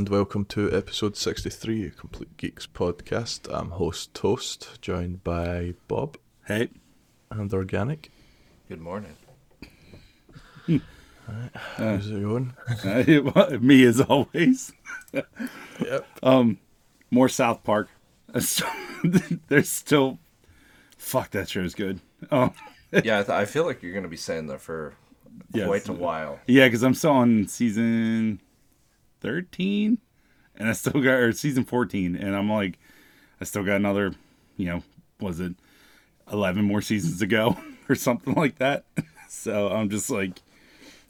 Hello and welcome to episode 63 of Complete Geeks podcast. I'm host Toast, joined by Bob Hey. and Organic. Good morning. How's it going? Uh, me as always. Yep. More South Park. There's still. Fuck, that show's good. Oh, Yeah, I, th- I feel like you're going to be saying that for Yes. quite a while. yeah, because I'm still on season 13, and I still got, or season 14, and I'm like, I still got another, you know, was it 11 more seasons to go or something like that. So I'm just like,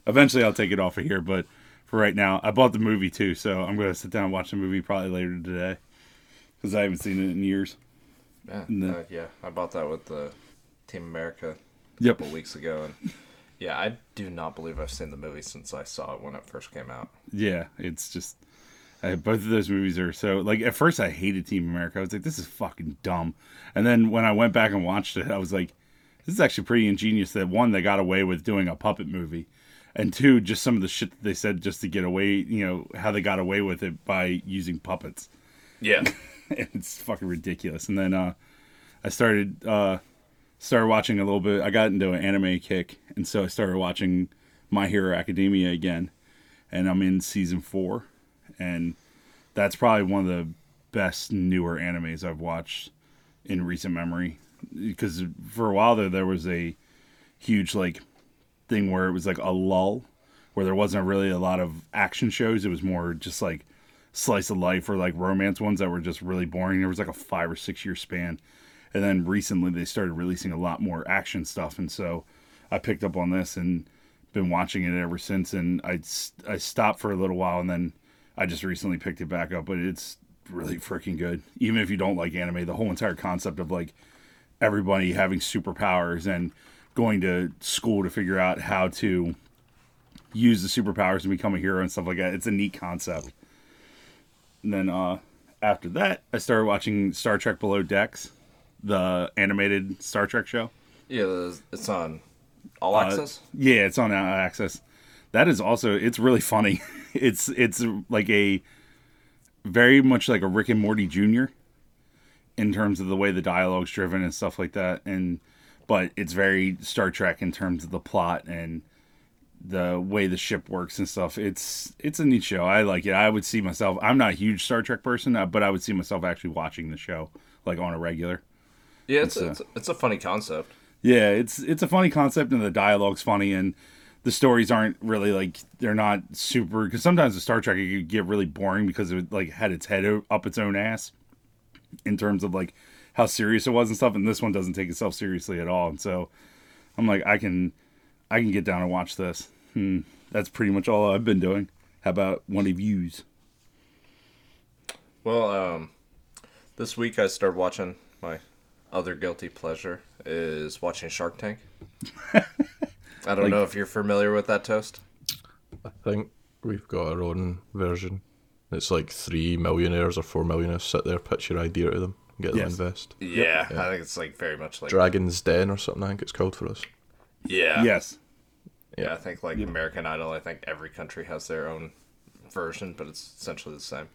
eventually I'll take it off of here, but for right now, I bought the movie too, so I'm going to sit down and watch the movie probably later today because I haven't seen it in years. Yeah, uh, yeah. I bought that with the Team America a Yep. couple weeks ago, and yeah, I do not believe I've seen the movie since I saw it when it first came out. Yeah, it's just uh, both of those movies are so like at first I hated Team America. I was like, this is fucking dumb. And then when I went back and watched it, I was like, this is actually pretty ingenious that one, they got away with doing a puppet movie. And two, just some of the shit that they said just to get away, you know, how they got away with it by using puppets. Yeah, it's fucking ridiculous. And then uh I started uh started watching a little bit I got into an anime kick and so I started watching My Hero Academia again. And I'm in season four. And that's probably one of the best newer animes I've watched in recent memory. Because for a while there there was a huge like thing where it was like a lull where there wasn't really a lot of action shows. It was more just like slice of life or like romance ones that were just really boring. There was like a five or six year span. And then recently they started releasing a lot more action stuff. And so I picked up on this and been watching it ever since. And I, I stopped for a little while and then I just recently picked it back up. But it's really freaking good. Even if you don't like anime, the whole entire concept of like everybody having superpowers and going to school to figure out how to use the superpowers and become a hero and stuff like that. It's a neat concept. And then uh, after that, I started watching Star Trek Below Decks, the animated Star Trek show. yeah. It's on All Uh, Access. Yeah, it's on uh, Access. That is also it's really funny. it's it's like a very much like a Rick and Morty Jr. in terms of the way the dialogue's driven and stuff like that. And but it's very Star Trek in terms of the plot and the way the ship works and stuff. It's it's a neat show. I like it. I would see myself. I'm not a huge Star Trek person, uh, but I would see myself actually watching the show like on a regular. Yeah, it's it's, uh, it's, it's a funny concept. Yeah, it's it's a funny concept and the dialogue's funny and the stories aren't really like they're not super because sometimes the Star Trek it could get really boring because it like had its head up its own ass in terms of like how serious it was and stuff and this one doesn't take itself seriously at all and so I'm like I can I can get down and watch this. Hmm, that's pretty much all I've been doing. How about one of yous? Well, um, this week I started watching other guilty pleasure is watching Shark Tank. I don't Like- know if you're familiar with that toast. I think we've got our own version. It's like three millionaires or four millionaires sit there, pitch your idea to them, get them Yes. to invest. Yeah, I think it's like very much like Dragon's Den or something, I think it's called for us. yeah, Yes. yeah. I think like American Idol. I think every country has their own version, but it's essentially the same.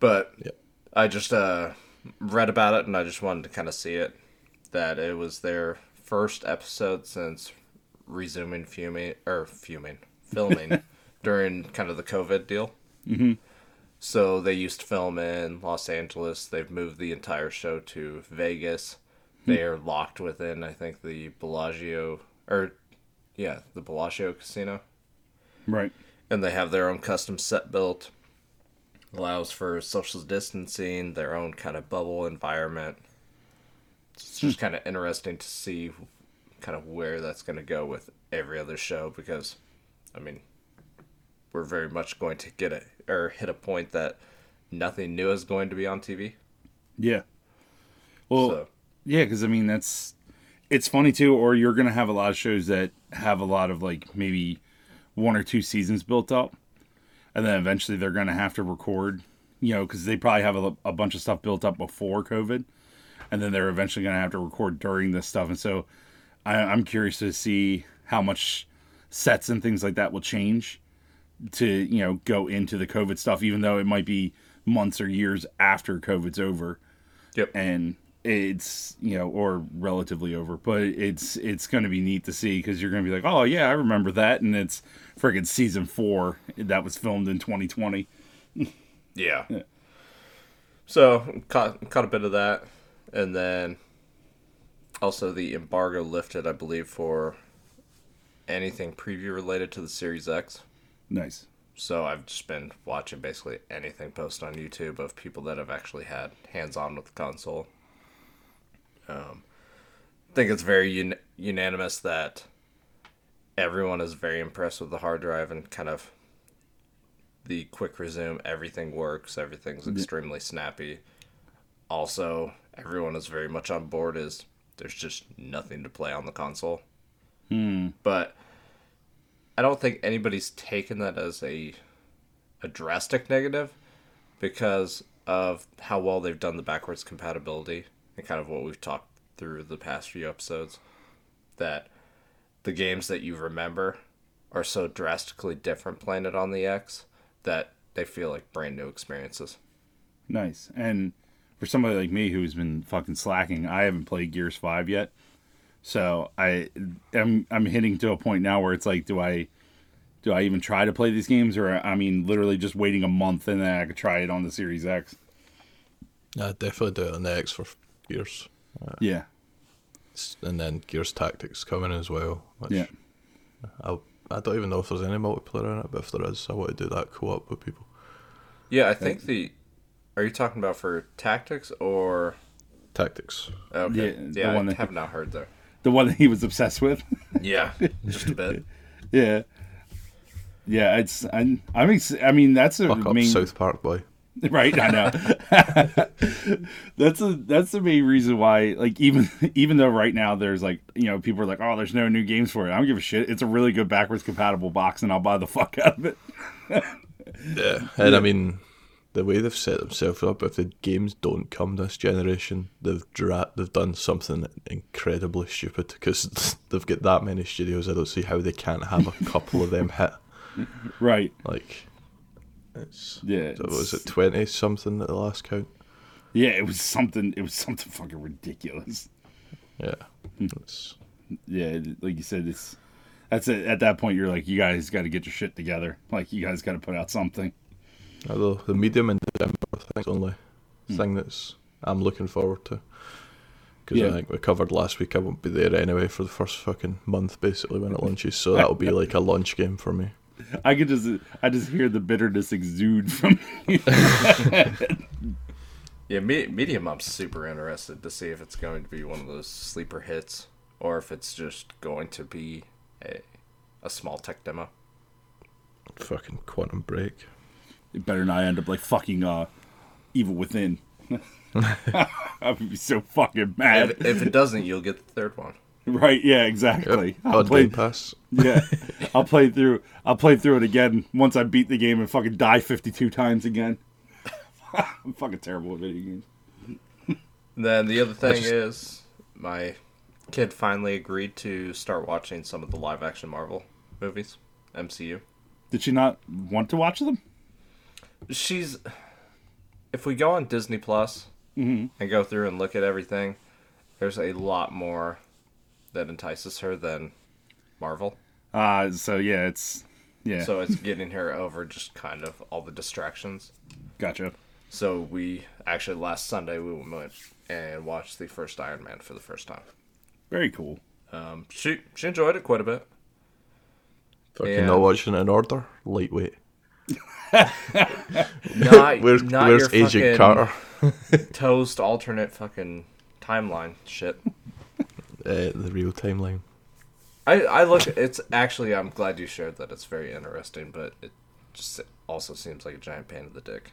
But Yeah. I just uh, read about it and I just wanted to kind of see it. That it was their first episode since resuming fuming or fuming filming during kind of the COVID deal. Mm-hmm. So they used to film in Los Angeles. They've moved the entire show to Vegas. They are locked within, I think, the Bellagio or yeah, the Bellagio Casino Right. and they have their own custom set built allows for social distancing their own kind of bubble environment it's just hmm. kind of interesting to see kind of where that's going to go with every other show because i mean we're very much going to get it or hit a point that nothing new is going to be on tv Yeah. Well, so Yeah, because I mean that's it's funny too. Or you're gonna have a lot of shows that have a lot of like maybe one or two seasons built up, and then eventually they're gonna have to record. You know, because they probably have a, a bunch of stuff built up before COVID, and then they're eventually gonna have to record during this stuff. And so, I, I'm curious to see how much sets and things like that will change to you know go into the COVID stuff, even though it might be months or years after COVID's over. Yep. And it's you know or relatively over but it's it's going to be neat to see because you're going to be like oh yeah i remember that and it's friggin' season four that was filmed in 2020 Yeah. So caught caught a bit of that, and then also the embargo lifted, I believe, for anything preview related to the Series X. nice So I've just been watching basically anything posted on YouTube of people that have actually had hands on with the console. Um, I think it's very un- unanimous that everyone is very impressed with the hard drive and kind of the quick resume. Everything works. Everything's extremely snappy. Also, everyone is very much on board. Is there's just nothing to play on the console. But I don't think anybody's taken that as a a drastic negative because of how well they've done the backwards compatibility and kind of what we've talked through the past few episodes that the games that you remember are so drastically different playing it on the X that they feel like brand new experiences. nice. And for somebody like me who's been fucking slacking i haven't played gears 5 yet. So i am i'm hitting to a point now where it's like do i do i even try to play these games? Or i mean literally just waiting a month and then i could try it on the series x. I definitely do it on the X for Gears, yeah and then Gears Tactics coming as well. Which yeah I I don't even know if there's any multiplayer in it, but if there is, I want to do that co-op with people. Yeah, I think uh, the. Are you talking about for tactics or? Tactics. Okay. Yeah, the Yeah, one I that- have not heard there. the one that he was obsessed with Yeah, just a bit. Yeah, yeah. It's I'm, I mean, I mean that's a Fuck up main South Park boy. right. I know. that's a that's the main reason why. Like even even though right now there's like you know people are like oh there's no new games for it. I don't give a shit. It's a really good backwards compatible box and I'll buy the fuck out of it. Yeah, and I mean, the way they've set themselves up, if the games don't come this generation, they've dra- they've done something incredibly stupid because they've got that many studios. I don't see how they can't have a couple of them hit. Right. Like, it's Yeah. so was it twenty something at the last count? Yeah. It was something. It was something fucking ridiculous. Yeah, Hmm. it's, Yeah. Like you said, it's. That's it. At that point, you're like, you guys got to get your shit together. Like, you guys got to put out something. although the medium in December I think is the only thing that's I'm looking forward to. Because Yeah. I think we covered last week, I won't be there anyway for the first fucking month, basically when it launches. So that'll be like a launch game for me. I could just, I just hear the bitterness exude from. Yeah, me- medium. I'm super interested to see if it's going to be one of those sleeper hits or if it's just going to be a a small tech demo. Fucking Quantum Break. it better not end up like fucking uh, Evil Within. I would be so fucking mad. If, if it doesn't, you'll get the third one. Right? Yeah, exactly. I'll oh, play. Game Pass. Yeah, I'll play through. I'll play through it again once I beat the game and fucking die fifty-two times again. I'm fucking terrible at video games. Then the other thing just- is, my kid finally agreed to start watching some of the live action Marvel movies, MCU. Did she not want to watch them? She's. If we go on Disney Plus mm-hmm. and go through and look at everything, there's a lot more that entices her than Marvel. Uh so yeah, it's yeah. So it's getting her over just kind of all the distractions. gotcha. So we actually last Sunday we went and watched the first Iron Man for the first time. Very cool. Um, she she enjoyed it quite a bit. Fucking Yeah. not watching it in order. Lightweight. Not, Where's not Where's your Agent fucking Carter? toast alternate fucking timeline shit. Uh, the real timeline. I I look. It's actually I'm glad you shared that. It's very interesting, but it just also seems like a giant pain in the dick.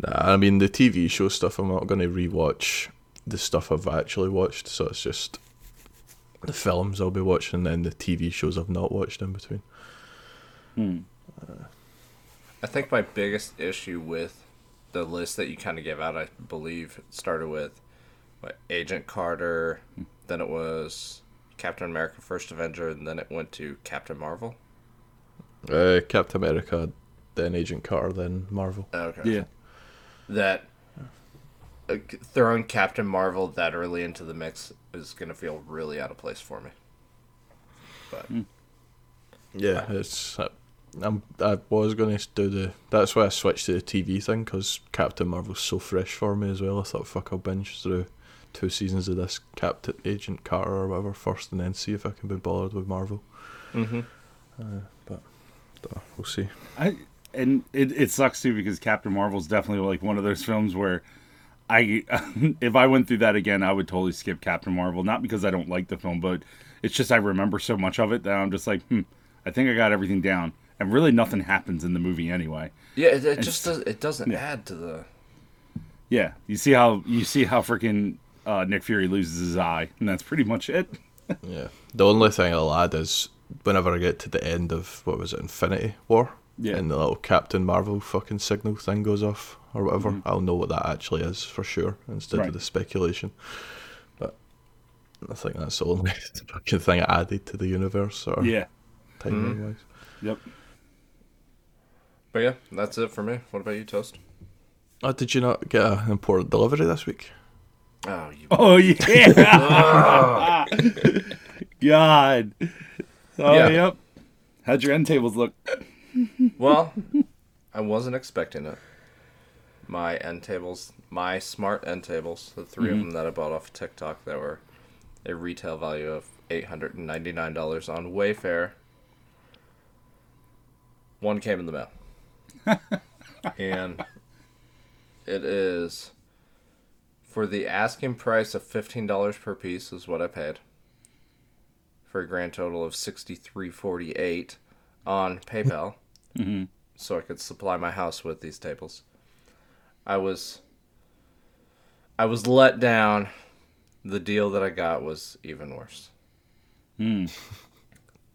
Nah, I mean the TV show stuff. I'm not going to rewatch the stuff I've actually watched. So it's just the films I'll be watching, and then the TV shows I've not watched in between. Hmm. I think my biggest issue with the list that you kind of gave out, I believe, started with what, Agent Carter, then it was Captain America: First Avenger, and then it went to Captain Marvel. Uh, Captain America, then Agent Carter, then Marvel. Okay. Yeah. That uh, throwing Captain Marvel that early into the mix is gonna feel really out of place for me. But Yeah, it's. Uh, I'm, I was going to do the. That's why I switched to the TV thing because Captain Marvel's so fresh for me as well. I thought, fuck, I'll binge through two seasons of this Captain Agent Carter or whatever first, and then see if I can be bothered with Marvel. mm-hmm. Uh, but uh, we'll see. I and it, it sucks too because Captain Marvel is definitely like one of those films where I if I went through that again, I would totally skip Captain Marvel. Not because I don't like the film, but it's just I remember so much of it that I'm just like, hmm, I think I got everything down. And really, nothing happens in the movie anyway. yeah, it, it just does. It doesn't Yeah. add to the. Yeah, you see how you see how freaking uh, Nick Fury loses his eye, and that's pretty much it. Yeah. The only thing I'll add is whenever I get to the end of what was it, Infinity War, Yeah. and the little Captain Marvel fucking signal thing goes off or whatever, I'll know what that actually is for sure instead Mm-hmm. Right. of the speculation. But I think that's the only fucking thing I added to the universe or Yeah. timing wise. Yep. But yeah, that's it for me. What about you, Toast? Oh, did you not get an important delivery this week? Oh, you. Oh yeah. God. Oh Yeah. yep. How'd your end tables look? Well, I wasn't expecting it. My end tables, my smart end tables, the 3 of mm-hmm. them that I bought off TikTok that were a retail value of $899 on Wayfair. One came in the mail. and it is for the asking price of $15 per piece is what I paid. For a grand total of $63.48 on PayPal so I could supply my house with these tables. I was I was let down. The deal that I got was even worse.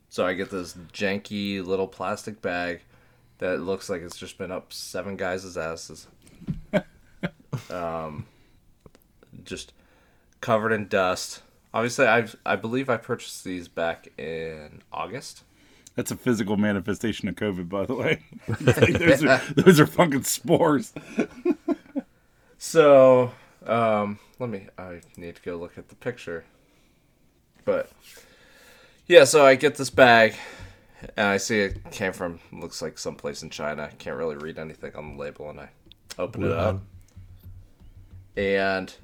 So I get this janky little plastic bag that looks like it's just been up seven guys' asses. um, just covered in dust. Obviously, I I believe I purchased these back in August. That's a physical manifestation of COVID, by the way. Like, those, are, those are fucking spores. So, um, let me. I need to go look at the picture. But yeah, so I get this bag, and I see it came from looks like someplace in China. Can't really read anything on the label, and I open it up, and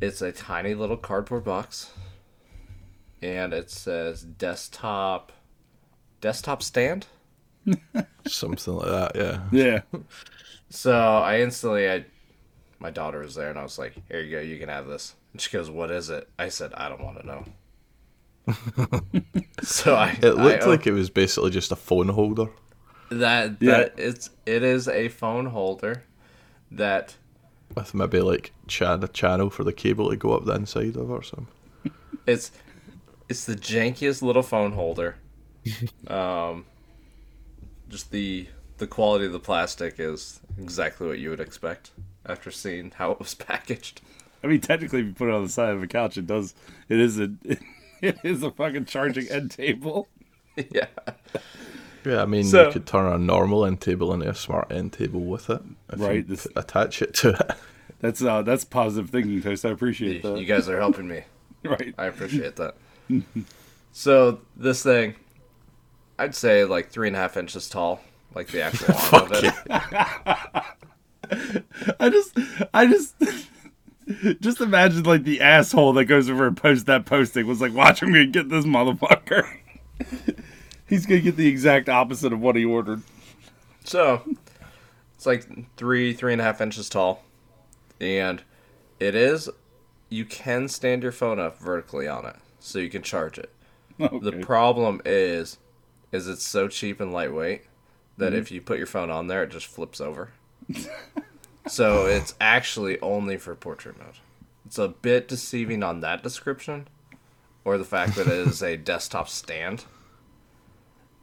it's a tiny little cardboard box, and it says desktop, desktop stand. Something like that, yeah. Yeah. So I instantly, I, my daughter was there, and I was like, "Here you go, you can have this." And she goes, "What is it?" I said, "I don't want to know." so I, It looked I, like it was basically just a phone holder. that. Yeah. That it's it is a phone holder that With maybe like chan- a channel for the cable to go up the inside of or something. it's it's the jankiest little phone holder. um, just the the quality of the plastic is exactly what you would expect after seeing how it was packaged. I mean, technically, if you put it on the side of a couch, it does. It is a. It is a fucking charging end table. yeah. Yeah, I mean, So- you could turn a normal end table into a smart end table with it. If Right, You this- attach it to it. That's uh, that's positive thinking, Toast. I appreciate You, that. you guys are helping me. right. I appreciate that. so this thing, I'd say like three and a half inches tall, like the actual arm of it. I just, I just, just imagine like the asshole that goes over and posts that posting was like, watch him gonna get this motherfucker. He's gonna get the exact opposite of what he ordered. So it's like three, three and a half inches tall, and it is. You can stand your phone up vertically on it, so you can charge it. Okay. The problem is, is it's so cheap and lightweight that mm-hmm. if you put your phone on there, it just flips over. so it's actually only for portrait mode. It's a bit deceiving on that description, or the fact that it is a desktop stand.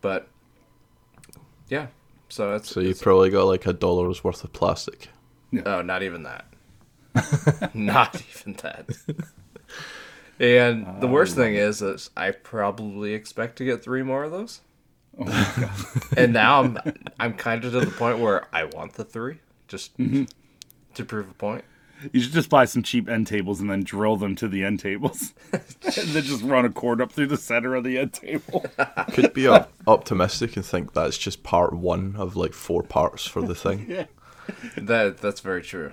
But yeah, so it's, So you it's- probably got like a dollar's worth of plastic. Oh, not even that. not even that. And the worst thing is, is I probably expect to get three more of those. Oh my god. and now I'm I'm kind of to the point where I want the three just Mm-hmm. to prove a point. You should just buy some cheap end tables and then drill them to the end tables. and then just run a cord up through the center of the end table. Could be op- optimistic and think that's just part one of like four parts for the thing. yeah. That that's very true.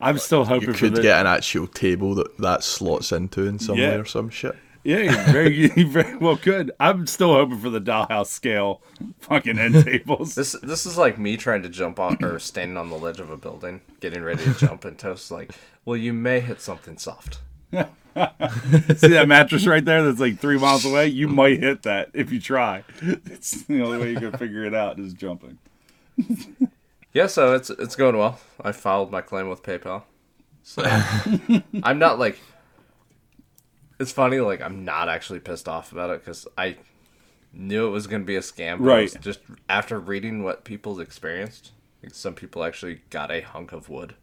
I'm still hoping You for could the, get an actual table that that slots into in some Yeah. way or some shit. Yeah, very, very well good. I'm still hoping for the dollhouse scale fucking end tables. This this is like me trying to jump on or standing on the ledge of a building, getting ready to jump, and toast like, "Well, you may hit something soft." See that mattress right there that's like three miles away? You might hit that if you try. It's the only way you can figure it out is jumping. Yeah, so it's it's going well. I filed my claim with PayPal. So I'm not like it's funny like I'm not actually pissed off about it cuz I knew it was going to be a scam. but Right. Just after reading what people's experienced, like some people actually got a hunk of wood.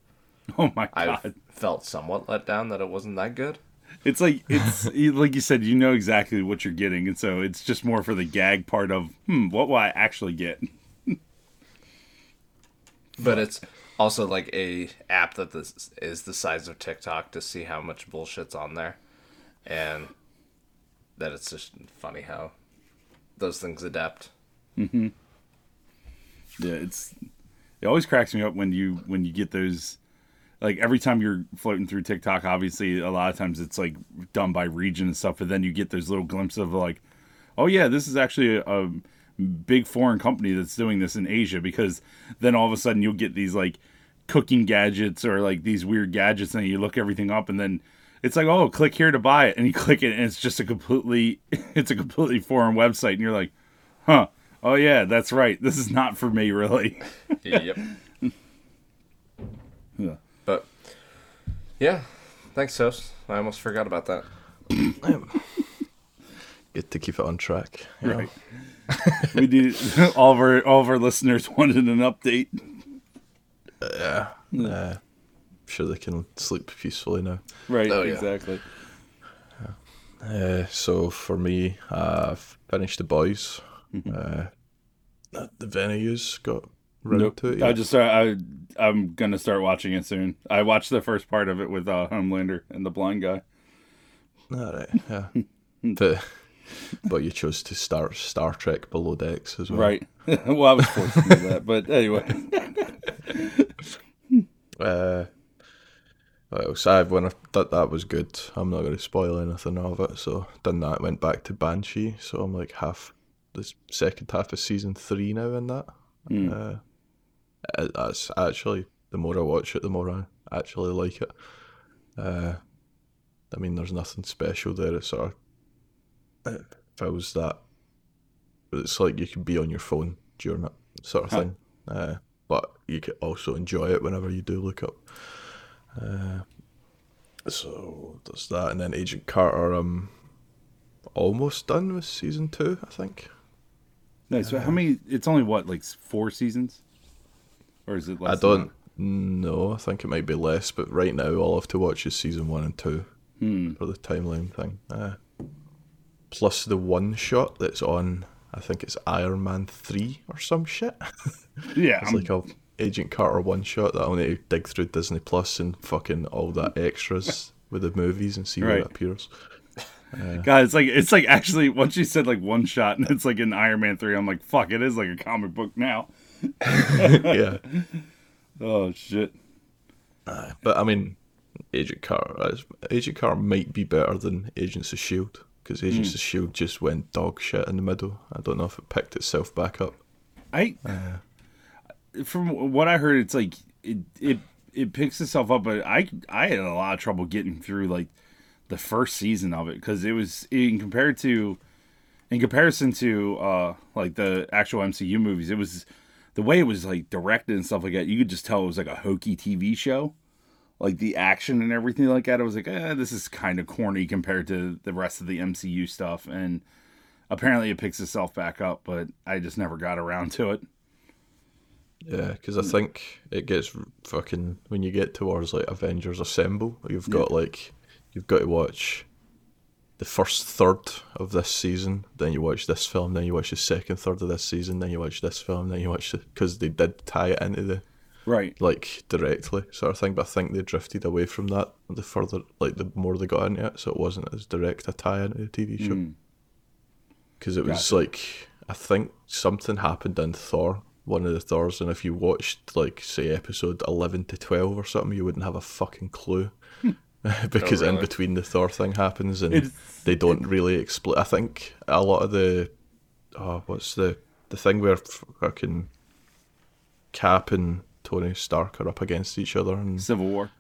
Oh my god! I felt somewhat let down that it wasn't that good. It's like it's like you said, you know exactly what you're getting, and so it's just more for the gag part of hmm, what will I actually get? But it's also like a app that this is the size of TikTok to see how much bullshit's on there, and that it's just funny how those things adapt. Mm-hmm. Yeah, it's it always cracks me up when you when you get those like every time you're floating through TikTok, obviously a lot of times it's like done by region and stuff, but then you get those little glimpses of like, oh yeah, this is actually a, a big foreign company that's doing this in Asia because then all of a sudden you'll get these like cooking gadgets or like these weird gadgets and you look everything up and then it's like oh click here to buy it and you click it and it's just a completely it's a completely foreign website and you're like huh oh yeah that's right this is not for me really yep. Yeah. But yeah, thanks, Toast. I almost forgot about that. Good to keep it on track. you right we need all of our all of our listeners wanted an update Yeah. Uh, sure they can sleep peacefully now. right Oh, yeah. exactly Uh, so for me, I've finished the boys. Mm-hmm. Uh, the venues got round Nope. to it. I just start, I I'm gonna start watching it soon. I watched the first part of it with uh, Homelander and the blind guy. All right, yeah. but but you chose to start Star Trek Below Decks as well, Right. well, I was forced to do that, but anyway. Uh, else? I when I thought that was good. I'm not going to spoil anything of it. So done that. Went back to Banshee. So I'm like half the second half of season three now in that. Uh, that's actually the more I watch it, the more I actually like it. Uh, I mean, there's nothing special there. It sort of feels that it's like you can be on your phone during it, sort of Huh. thing. Uh, but you can also enjoy it whenever you do look up. Uh, so there's that, and then Agent Carter. I'm almost done with season two, I think. Nice. So how many? It's only what, like four seasons, or is it? Less I don't know. I think it might be less, but right now all I have to watch is season one and two Hmm. for the timeline thing. Uh, plus the one shot that's on. I think it's Iron Man three or some shit. Yeah. It's I'm- like a Agent Carter one shot that I need to dig through Disney Plus and fucking all that extras with the movies and see where it appears. Uh, God, it's like it's like actually once you said like one shot and it's like in Iron Man three, I'm like, fuck, it is like a comic book now. yeah, Oh shit. Uh, but I mean, Agent Carter. Uh, Agent Carter might be better than Agents of Shield because Agents hmm. of Shield just went dog shit in the middle. I don't know if it picked itself back up. I from what I heard, it's like it it it picks itself up, but I I had a lot of trouble getting through like the first season of it because it was in compared to in comparison to uh like the actual MCU movies, it was the way it was like directed and stuff like that. You could just tell it was like a hokey TV show. Like the action and everything like that, I was like, eh, this is kind of corny compared to the rest of the MCU stuff. And apparently, it picks itself back up, but I just never got around to it. Yeah, because I think it gets fucking when you get towards like Avengers Assemble, you've got like you've got to watch the first third of this season, then you watch this film, then you watch the second third of this season, then you watch this film, then you watch the because they did tie it into the Right. like directly sort of thing. But I think they drifted away from that the further, like the more they got into it, so it wasn't as direct a tie into the TV show. Mm. Because it was Gotcha. like I think something happened in Thor, one of the Thors, and if you watched like say episode eleven to twelve or something, you wouldn't have a fucking clue. because in really? between the Thor thing happens and It's- they don't really explain. I think a lot of the, oh, what's the the thing where fucking Cap and Tony Stark are up against each other and Civil War.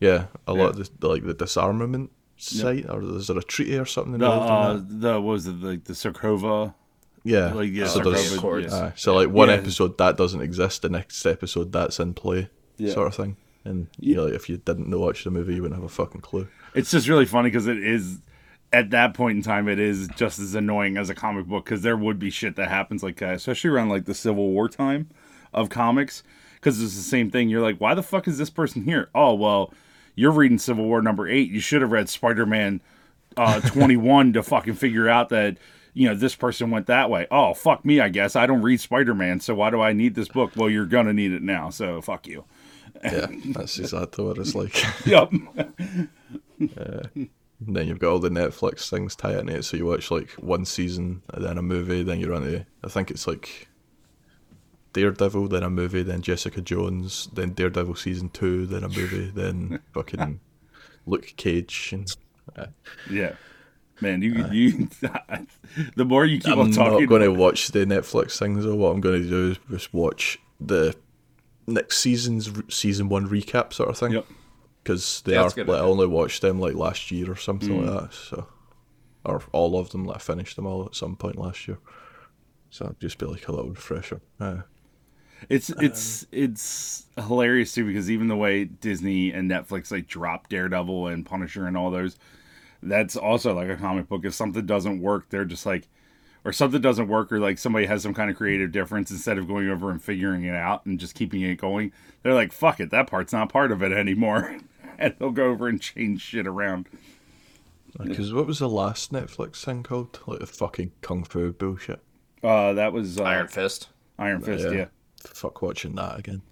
yeah, a lot of the like the disarmament site or is there a treaty or something The uh, that? the what was it like the Sokovia? Yeah, Like yeah, so there's Sokovia, Accords. yeah. Aye, so like one Yeah. episode that doesn't exist, the next episode that's in play, Yeah. sort of thing. And you know, like, if you didn't know watch the movie, you wouldn't have a fucking clue. It's just really funny because it is at that point in time it is just as annoying as a comic book because there would be shit that happens like that, especially around like the Civil War time of comics. Because it's the same thing. You're like, why the fuck is this person here? Oh well, you're reading Civil War number eight. You should have read Spider Man uh, 21 to fucking figure out that you know this person went that way. Oh fuck me, I guess I don't read Spider Man, so why do I need this book? Well, you're gonna need it now, so fuck you. Yeah, that's exactly what it's like. Yep. And then you've got all the Netflix things tied into it, so you watch like one season, then a movie, then you're on to I think it's like Daredevil, then a movie, then Jessica Jones, then Daredevil season two, then a movie, then fucking Luke Cage, and uh, Yeah. Man, you you the more you keep I'm on talking not going to watch the Netflix things. Though what I'm going to do is just watch the next season's season one recap sort of thing. Yep. Because they Yeah, are. Like, I only watched them like last year or something Mm. like that. So, or all of them. Like I finished them all at some point last year. So it'd just be like a little refresher. Uh, It's it's it's hilarious too because even the way Disney and Netflix like drop Daredevil and Punisher and all those, that's also like a comic book. If something doesn't work, they're just like, or something doesn't work, or like somebody has some kind of creative difference, instead of going over and figuring it out and just keeping it going, they're like, fuck it, that part's not part of it anymore, and they'll go over and change shit around. Because what was the last Netflix thing called? Like the fucking kung fu bullshit. Uh, that was uh, Iron Fist. Iron Fist, yeah, Fuck watching that again.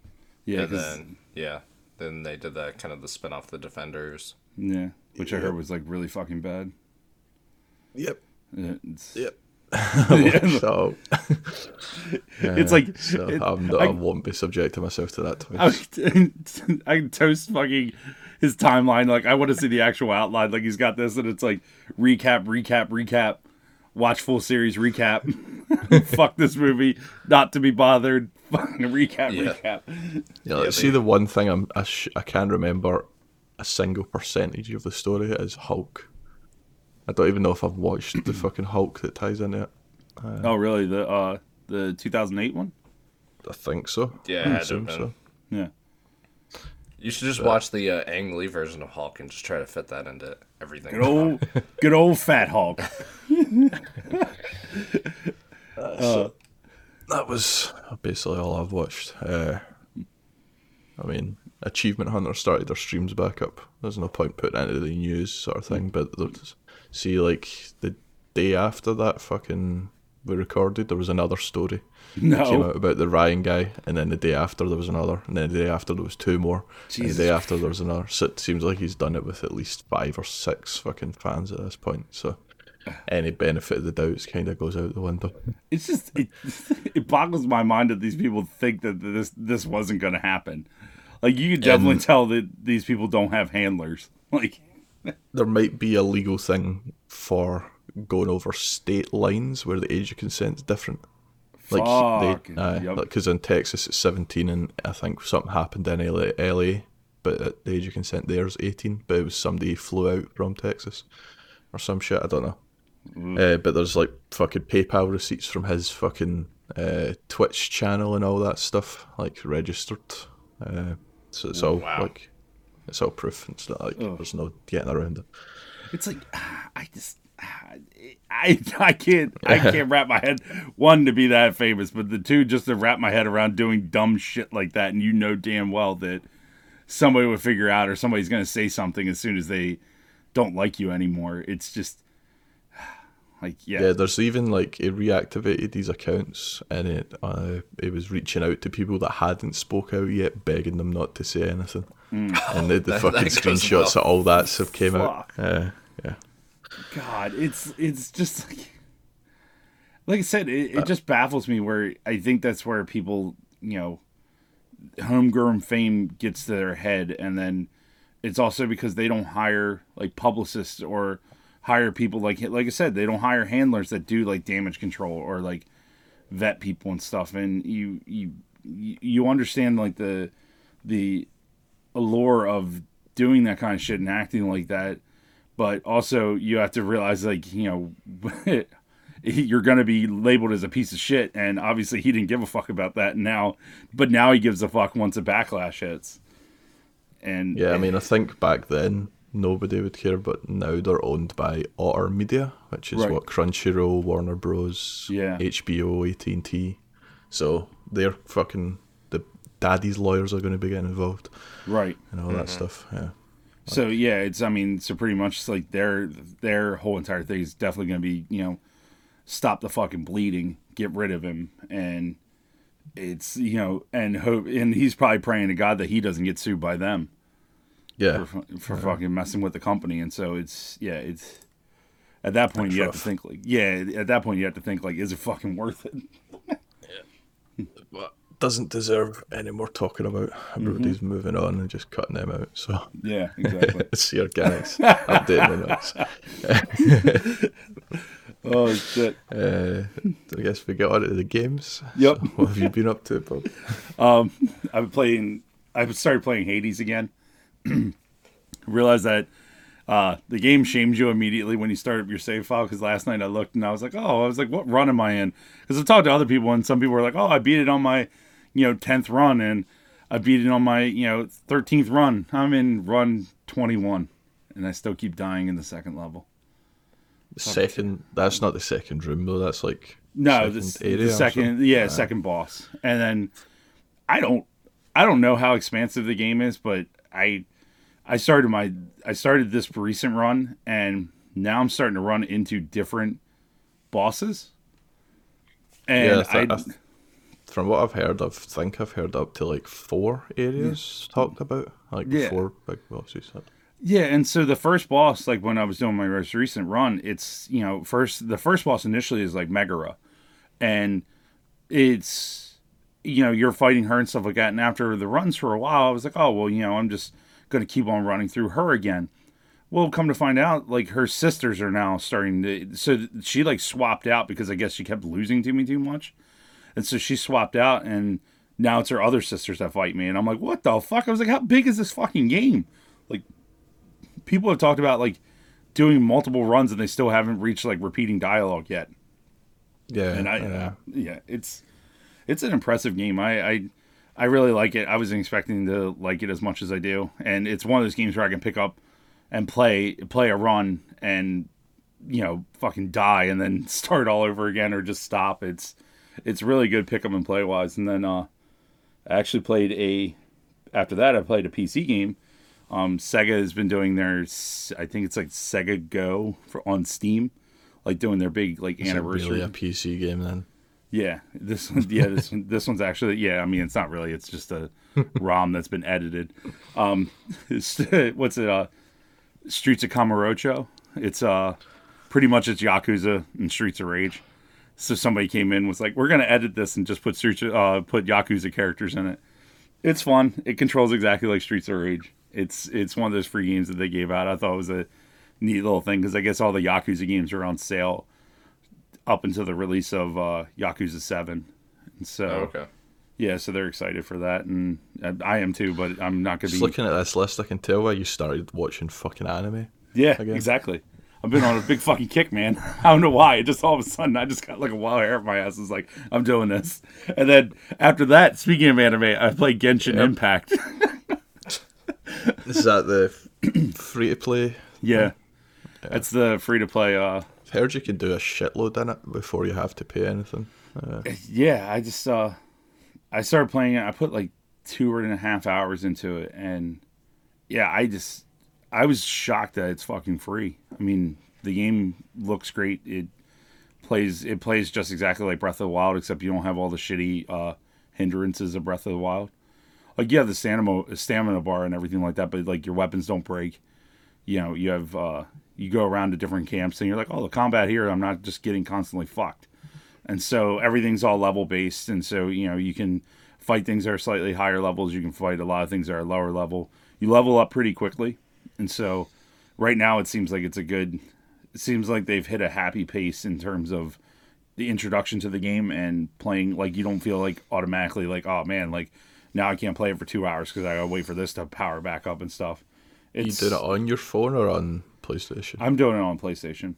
yeah, and 'cause- then yeah, then they did that kind of the spin off the Defenders. yeah, which I heard was like really fucking bad. Yep. It's, Yep. So It's like- so it- I'm I- I, won't be subjecting myself to that twice. I, I toast fucking his timeline. Like I want to see the actual outline. Like he's got this, and it's like recap, recap, recap. Watch full series recap. Fuck this movie. Not to be bothered. Fucking recap, Yeah. recap. Yeah, they- see the one thing I'm I, sh- I can't remember a single percentage of the story is Hulk. I don't even know if I've watched the fucking Hulk that ties into it. Oh really? The uh the 2008 one? I think so. Yeah, it I assume so. Yeah. You should just watch the uh, Ang Lee version of Hulk and just try to fit that into everything. Good old, good old fat Hulk. That was basically all I've watched. Uh, I mean, Achievement Hunter started their streams back up. There's no point putting any of the news sort of thing, mm. but see, like the day after that fucking we recorded, there was another story. came out about the Ryan guy, and then the day after there was another, and then the day after there was two more, and the day after there was another. So it seems like he's done it with at least five or six fucking fans at this point. So any benefit of the doubts kind of goes out the window. It's just it, it boggles my mind that these people think that this this wasn't going to happen. Like you can definitely tell that these people don't have handlers. Like There might be a legal thing for going over state lines where the age of consent is different. Like Fuck, they, yep. because in Texas it's seventeen, and I think something happened in LA, LA but at the age of consent there's eighteen. But it was somebody flew out from Texas or some shit. I don't know. Mm. Uh, but there's like fucking PayPal receipts from his fucking uh, Twitch channel and all that stuff, like registered. Uh, so it's oh, all Wow. like it's all proof. It's not like Ugh. there's no getting around it. it's like I just I I can't I can't wrap my head one to be that famous, but the two just to wrap my head around doing dumb shit like that, and you know damn well that somebody would figure out or somebody's gonna say something as soon as they don't like you anymore. It's just Like yeah, Yeah, there's even like it reactivated these accounts and it uh, he was reaching out to people that hadn't spoke out yet, begging them not to say anything. Mm. And the, the That- fucking that screenshots well. of all that stuff came out. Fuck. Uh, yeah. God, it's it's just like like I said, it, it just baffles me. Where I think that's where people, you know, homegrown fame gets to their head, and then it's also because they don't hire like publicists or hire people like like I said, they don't hire handlers that do like damage control or like vet people and stuff. And you you you understand like the the allure of doing that kind of shit and acting like that. But also you have to realize like you know you're going to be labeled as a piece of shit. And obviously he didn't give a fuck about that now. But now he gives a fuck once a backlash hits. And Yeah, I mean, I think back then nobody would care, but now they're owned by Otter Media, which is Right. what Crunchyroll, Warner Bros, Yeah. HBO, AT and T. So they're fucking the daddy's lawyers are going to be getting involved right and all that mm-hmm. stuff. Yeah, so yeah it's i mean so pretty much like their their whole entire thing is definitely going to be you know stop the fucking bleeding get rid of him and it's you know and hope and he's probably praying to god that he doesn't get sued by them yeah, for, for fucking messing with the company and so it's yeah it's at that point That's you have to think like yeah at that point you have to think like is it fucking worth it yeah, but doesn't deserve any more talking about. Everybody's moving on and just cutting them out. So yeah exactly it's the organics updating the notes. oh shit Uh, I guess we get on to the games. Yep. So what have you been up to, Bob? um i've been playing i've started playing hades again realized that uh, the game shames you immediately when you start up your save file because last night I looked and I was like, oh, I was like, what run am I in? Because I've talked to other people and some people were like, oh, I beat it on my, you know, tenth run and I beat it on my, you know, thirteenth run. I'm in run twenty one, and I still keep dying in the second level. The second. That's not the second room though. That's like No, this, the second, something? yeah, second boss, and then I don't, I don't know how expansive the game is, but I, I started my, I started this recent run, and now I'm starting to run into different bosses, and Yeah, I I, th- I th- from what I've heard, I think I've heard up to like four areas talked about, like Yeah. four big bosses. Yeah, and so the first boss, like when I was doing my most recent run, it's you know first the first boss initially is like Megara, and it's you know you're fighting her and stuff like that. And after the runs for a while, I was like, oh well, you know I'm just gonna keep on running through her again. Well, come to find out, like her sisters are now starting to. So she like swapped out because I guess she kept losing to me too much, and so she swapped out, and now it's her other sisters that fight me, and I'm like, what the fuck? I was like, how big is this fucking game? Like people have talked about like doing multiple runs and they still haven't reached like repeating dialogue yet. Yeah, And I, yeah. yeah, it's it's an impressive game. I, I I really like it. I wasn't expecting to like it as much as I do, and it's one of those games where I can pick up and play play a run and you know fucking die and then start all over again or just stop. It's it's really good pick up and play wise. And then uh, I actually played a after that I played a PC game. Um, Sega has been doing their I think it's like Sega Go for on Steam, like doing their big like Is it anniversary. really a PC game then? Yeah, this one, yeah, this one, this one's actually yeah. I mean, it's not really. It's just a ROM that's been edited. Um, what's it? Uh, Streets of Kamurocho. It's uh, pretty much it's Yakuza and Streets of Rage. So somebody came in was like, "We're gonna edit this and just put Streets, uh, put Yakuza characters in it." It's fun. It controls exactly like Streets of Rage. It's it's one of those free games that they gave out. I thought it was a neat little thing because I guess all the Yakuza games are on sale up until the release of uh, Yakuza Seven, and so Oh, okay. yeah, so they're excited for that, and I, I am too. But I'm not gonna Just be. looking at this list, I can tell why you started watching fucking anime. yeah, again. exactly. I've been on a big fucking kick, man. I don't know why. It just all of a sudden, I just got like a wild hair up my ass. It's like I'm doing this, and then after that, speaking of anime, I played Genshin Yep. Impact. Is that the free to play? yeah, it's the free to play. Uh, I've heard you can do a shitload in it before you have to pay anything. Uh, yeah, I just uh, I started playing it. I put like two and a half hours into it, and yeah, I just I was shocked that it's fucking free. I mean, the game looks great. It plays it plays just exactly like Breath of the Wild, except you don't have all the shitty uh, hindrances of Breath of the Wild. Like have the stamina stamina bar and everything like that, but like your weapons don't break. You know, you have uh, you go around to different camps and you're like, oh, the combat here, I'm not just getting constantly fucked. And so everything's all level based, and so you know you can fight things that are slightly higher levels. You can fight a lot of things that are lower level. You level up pretty quickly, and so right now it seems like it's a good. It seems like they've hit a happy pace in terms of the introduction to the game and playing. Like you don't feel like automatically like oh man like now I can't play it for two hours because I gotta wait for this to power back up and stuff. It's, you did it on your phone or on PlayStation? I'm doing it on PlayStation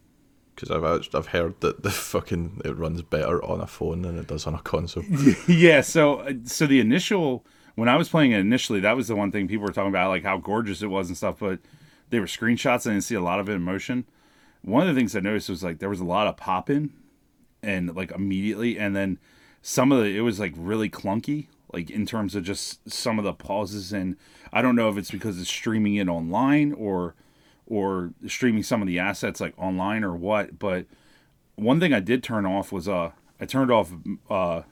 because I've I've heard that the fucking it runs better on a phone than it does on a console. yeah, so uh, so the initial when I was playing it initially, that was the one thing people were talking about, like how gorgeous it was and stuff. But they were screenshots, and I didn't see a lot of it in motion. One of the things I noticed was like there was a lot of popping, and like immediately, and then some of the it was like really clunky, like in terms of just some of the pauses. And I don't know if it's because it's streaming it online or or streaming some of the assets like online or what. But one thing I did turn off was uh I turned off uh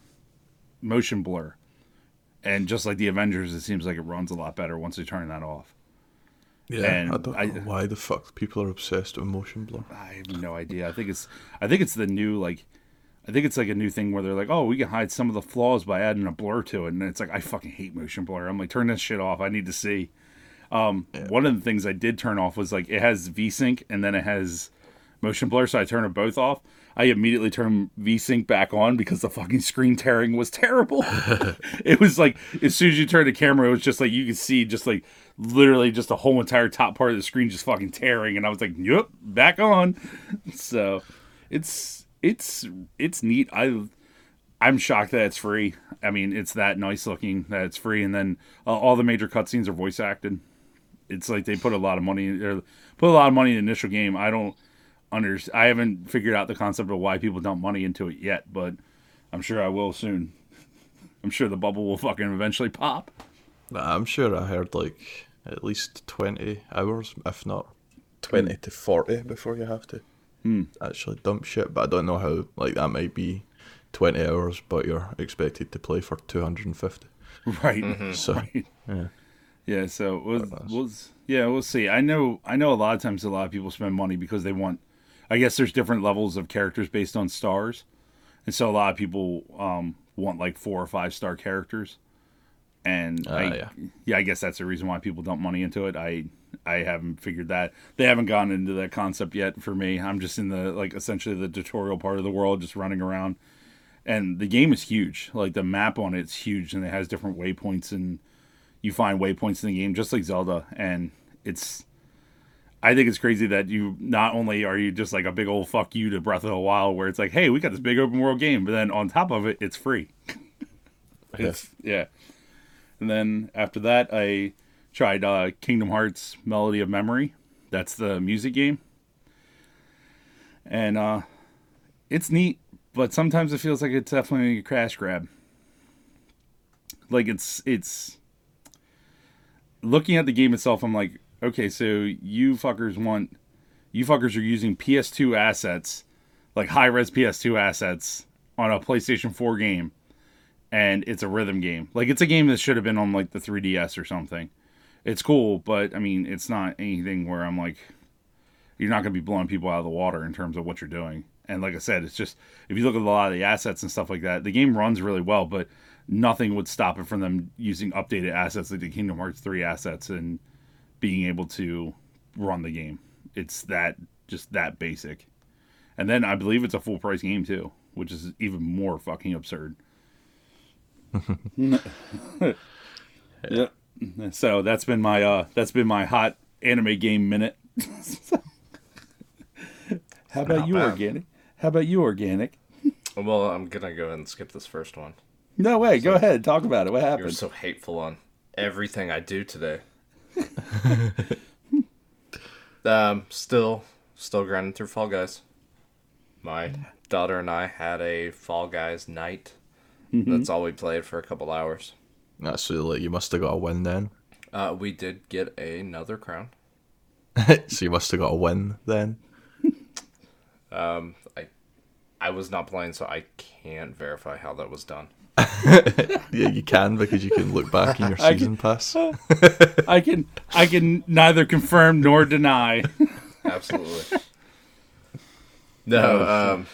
motion blur. And just like the Avengers, it seems like it runs a lot better once you turn that off. Yeah, and I don't I, know why the fuck people are obsessed with motion blur. I have no idea. I think it's I think it's the new like I think it's like a new thing where they're like, oh, we can hide some of the flaws by adding a blur to it, and it's like I fucking hate motion blur. I'm like, turn this shit off. I need to see. Um, yeah. One of the things I did turn off was like it has VSync and then it has motion blur, so I turned them both off. I immediately turned VSync back on because the fucking screen tearing was terrible. it was like as soon as you turn the camera, it was just like you could see just like literally just the whole entire top part of the screen just fucking tearing, and I was like, "Yep, back on." So it's it's it's neat. I I'm shocked that it's free. I mean, it's that nice looking that it's free, and then uh, all the major cutscenes are voice acted it's like they put a lot of money or put a lot of money in the initial game. I don't understand. I haven't figured out the concept of why people dump money into it yet, but I'm sure I will soon. I'm sure the bubble will fucking eventually pop. I'm sure I heard like at least 20 hours, if not 20 to 40 before you have to hmm. actually dump shit. But I don't know how, like, that might be 20 hours, but you're expected to play for 250. Right. Mm-hmm. So, right. yeah. Yeah, so we'll, we'll yeah we'll see. I know I know a lot of times a lot of people spend money because they want. I guess there's different levels of characters based on stars, and so a lot of people um, want like four or five star characters. And uh, I, yeah. yeah, I guess that's the reason why people dump money into it. I I haven't figured that. They haven't gone into that concept yet for me. I'm just in the like essentially the tutorial part of the world, just running around. And the game is huge. Like the map on it's huge, and it has different waypoints and you find waypoints in the game, just like Zelda, and it's. I think it's crazy that you not only are you just like a big old fuck you to Breath of the Wild, where it's like, hey, we got this big open world game, but then on top of it, it's free. it's, yeah. And then after that, I tried uh, Kingdom Hearts Melody of Memory. That's the music game, and uh, it's neat, but sometimes it feels like it's definitely a crash grab. Like it's it's looking at the game itself, I'm like, okay, so you fuckers want, you fuckers are using PS2 assets, like high res PS2 assets on a PlayStation 4 game, and it's a rhythm game. Like it's a game that should have been on like the 3DS or something. It's cool, but I mean, it's not anything where I'm like, you're not going to be blowing people out of the water in terms of what you're doing. And like I said, it's just if you look at a lot of the assets and stuff like that, the game runs really well, but nothing would stop it from them using updated assets like the Kingdom Hearts 3 assets and being able to run the game. It's that just that basic. And then I believe it's a full price game too, which is even more fucking absurd. yeah. So that's been my uh that's been my hot anime game minute. How about you, bad. organic? How about you, organic? Well, I'm gonna go ahead and skip this first one. No way. So, Go ahead. Talk about it. What happened? You're so hateful on everything I do today. um, still, still grinding through Fall Guys. My daughter and I had a Fall Guys night. Mm-hmm. That's all we played for a couple hours. That's so you must have got a win then. Uh, we did get another crown. so you must have got a win then. um, I, I was not playing, so I can't verify how that was done. Yeah, you can because you can look back in your I can- season pass. I can I can neither confirm nor deny. Absolutely. no, um,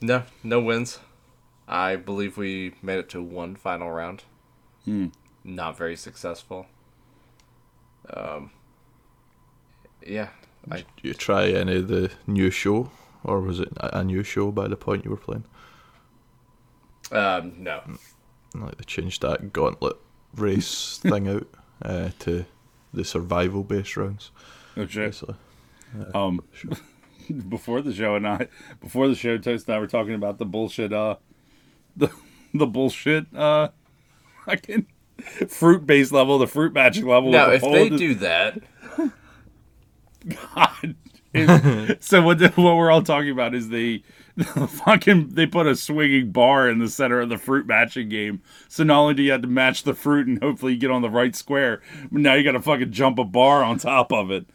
no, no wins. I believe we made it to one final round. Not very successful. Um, yeah, I you try any of the new show, or was it a a new show by the point you were playing? Um, no. Like they changed that gauntlet race thing out uh, to the survival based rounds. Okay. Basically. Um, before the show and I, before the show, Toast and I were talking about the bullshit. Uh, the the bullshit. Uh, I can fruit based level, the fruit magic level. Now, with if they do that, God. So what? The, what we're all talking about is they, fucking they put a swinging bar in the center of the fruit matching game. So not only do you have to match the fruit and hopefully you get on the right square, but now you got to fucking jump a bar on top of it.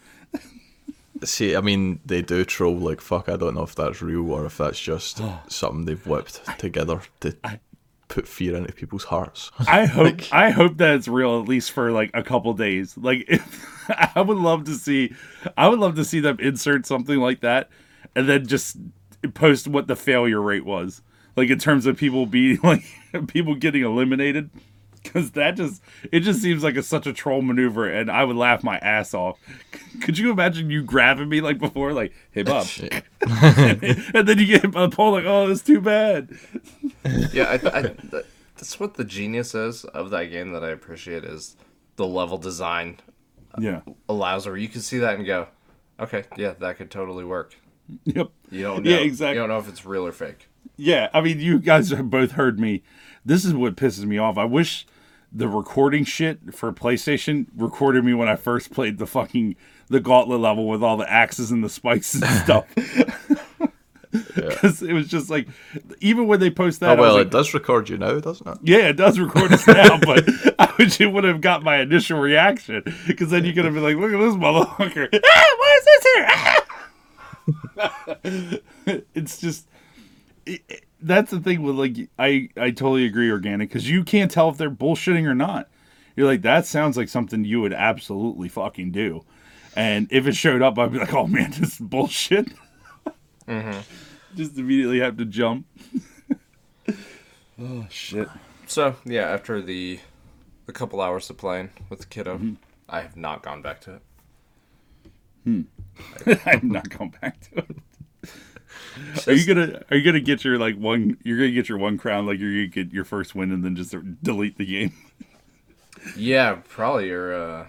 See, I mean, they do troll like fuck. I don't know if that's real or if that's just something they've whipped together to put fear into people's hearts. I hope I hope that it's real at least for like a couple days. Like if, I would love to see I would love to see them insert something like that and then just post what the failure rate was. Like in terms of people being like people getting eliminated cuz that just it just seems like it's such a troll maneuver and I would laugh my ass off. Could you imagine you grabbing me like before like, "Hey Bob." and then you get a pole like, "Oh, that's too bad." yeah, I, I, th- that's what the genius is of that game that I appreciate is the level design uh, Yeah. allows where you can see that and go, okay, yeah, that could totally work. Yep. You don't know. Yeah, exactly. You don't know if it's real or fake. Yeah, I mean, you guys have both heard me. This is what pisses me off. I wish the recording shit for PlayStation recorded me when I first played the fucking the gauntlet level with all the axes and the spikes and stuff. Because it was just like, even when they post that, oh I was well, like, it does record you now, doesn't it? yeah, it does record us now, but I wish it would have got my initial reaction. Because then you could have been like, look at this motherfucker. Ah, why is this here? Ah! it's just it- it- that's the thing with like I I totally agree organic because you can't tell if they're bullshitting or not. You're like that sounds like something you would absolutely fucking do, and if it showed up, I'd be like, oh man, this is bullshit. Mm-hmm. Just immediately have to jump. oh shit. So yeah, after the the couple hours of playing with the kiddo, mm-hmm. I have not gone back to it. Hmm. I'm not going back to it. Are you gonna Are you gonna get your like one? You're gonna get your one crown, like you're gonna get your first win, and then just delete the game. Yeah, probably you're uh,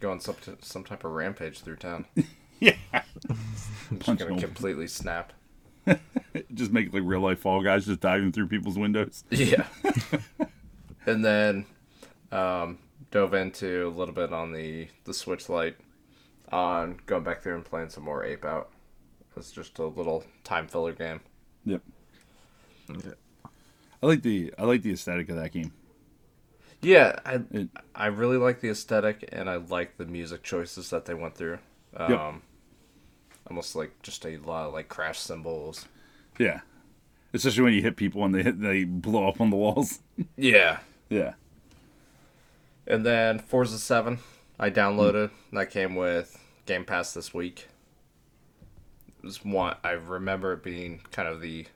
going some some type of rampage through town. yeah, Just gonna completely snap. just make like real life Fall Guys, just diving through people's windows. Yeah. and then um, dove into a little bit on the the Switch Lite on going back through and playing some more Ape Out. It's just a little time filler game. Yep. Okay. I like the I like the aesthetic of that game. Yeah, I It- I really like the aesthetic and I like the music choices that they went through. Um, Yep. Almost like just a lot of like crash cymbals. Yeah, especially when you hit people and they hit, they blow up on the walls. Yeah. yeah. And then Forza 7, I downloaded. That came with Game Pass this week. It was one I remember it being kind of the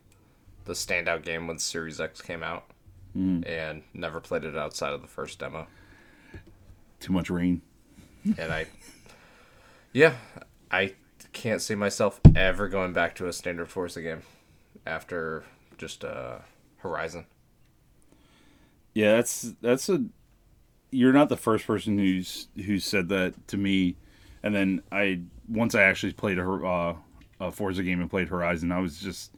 the standout game when Series X came out, and never played it outside of the first demo. Too much rain. And I, yeah, I can't see myself ever going back to a standard Forza game after just uh, Horizon. Yeah, that's that's a. You're not the first person who's who said that to me, and then I once I actually played a, uh, a Forza game and played Horizon, I was just,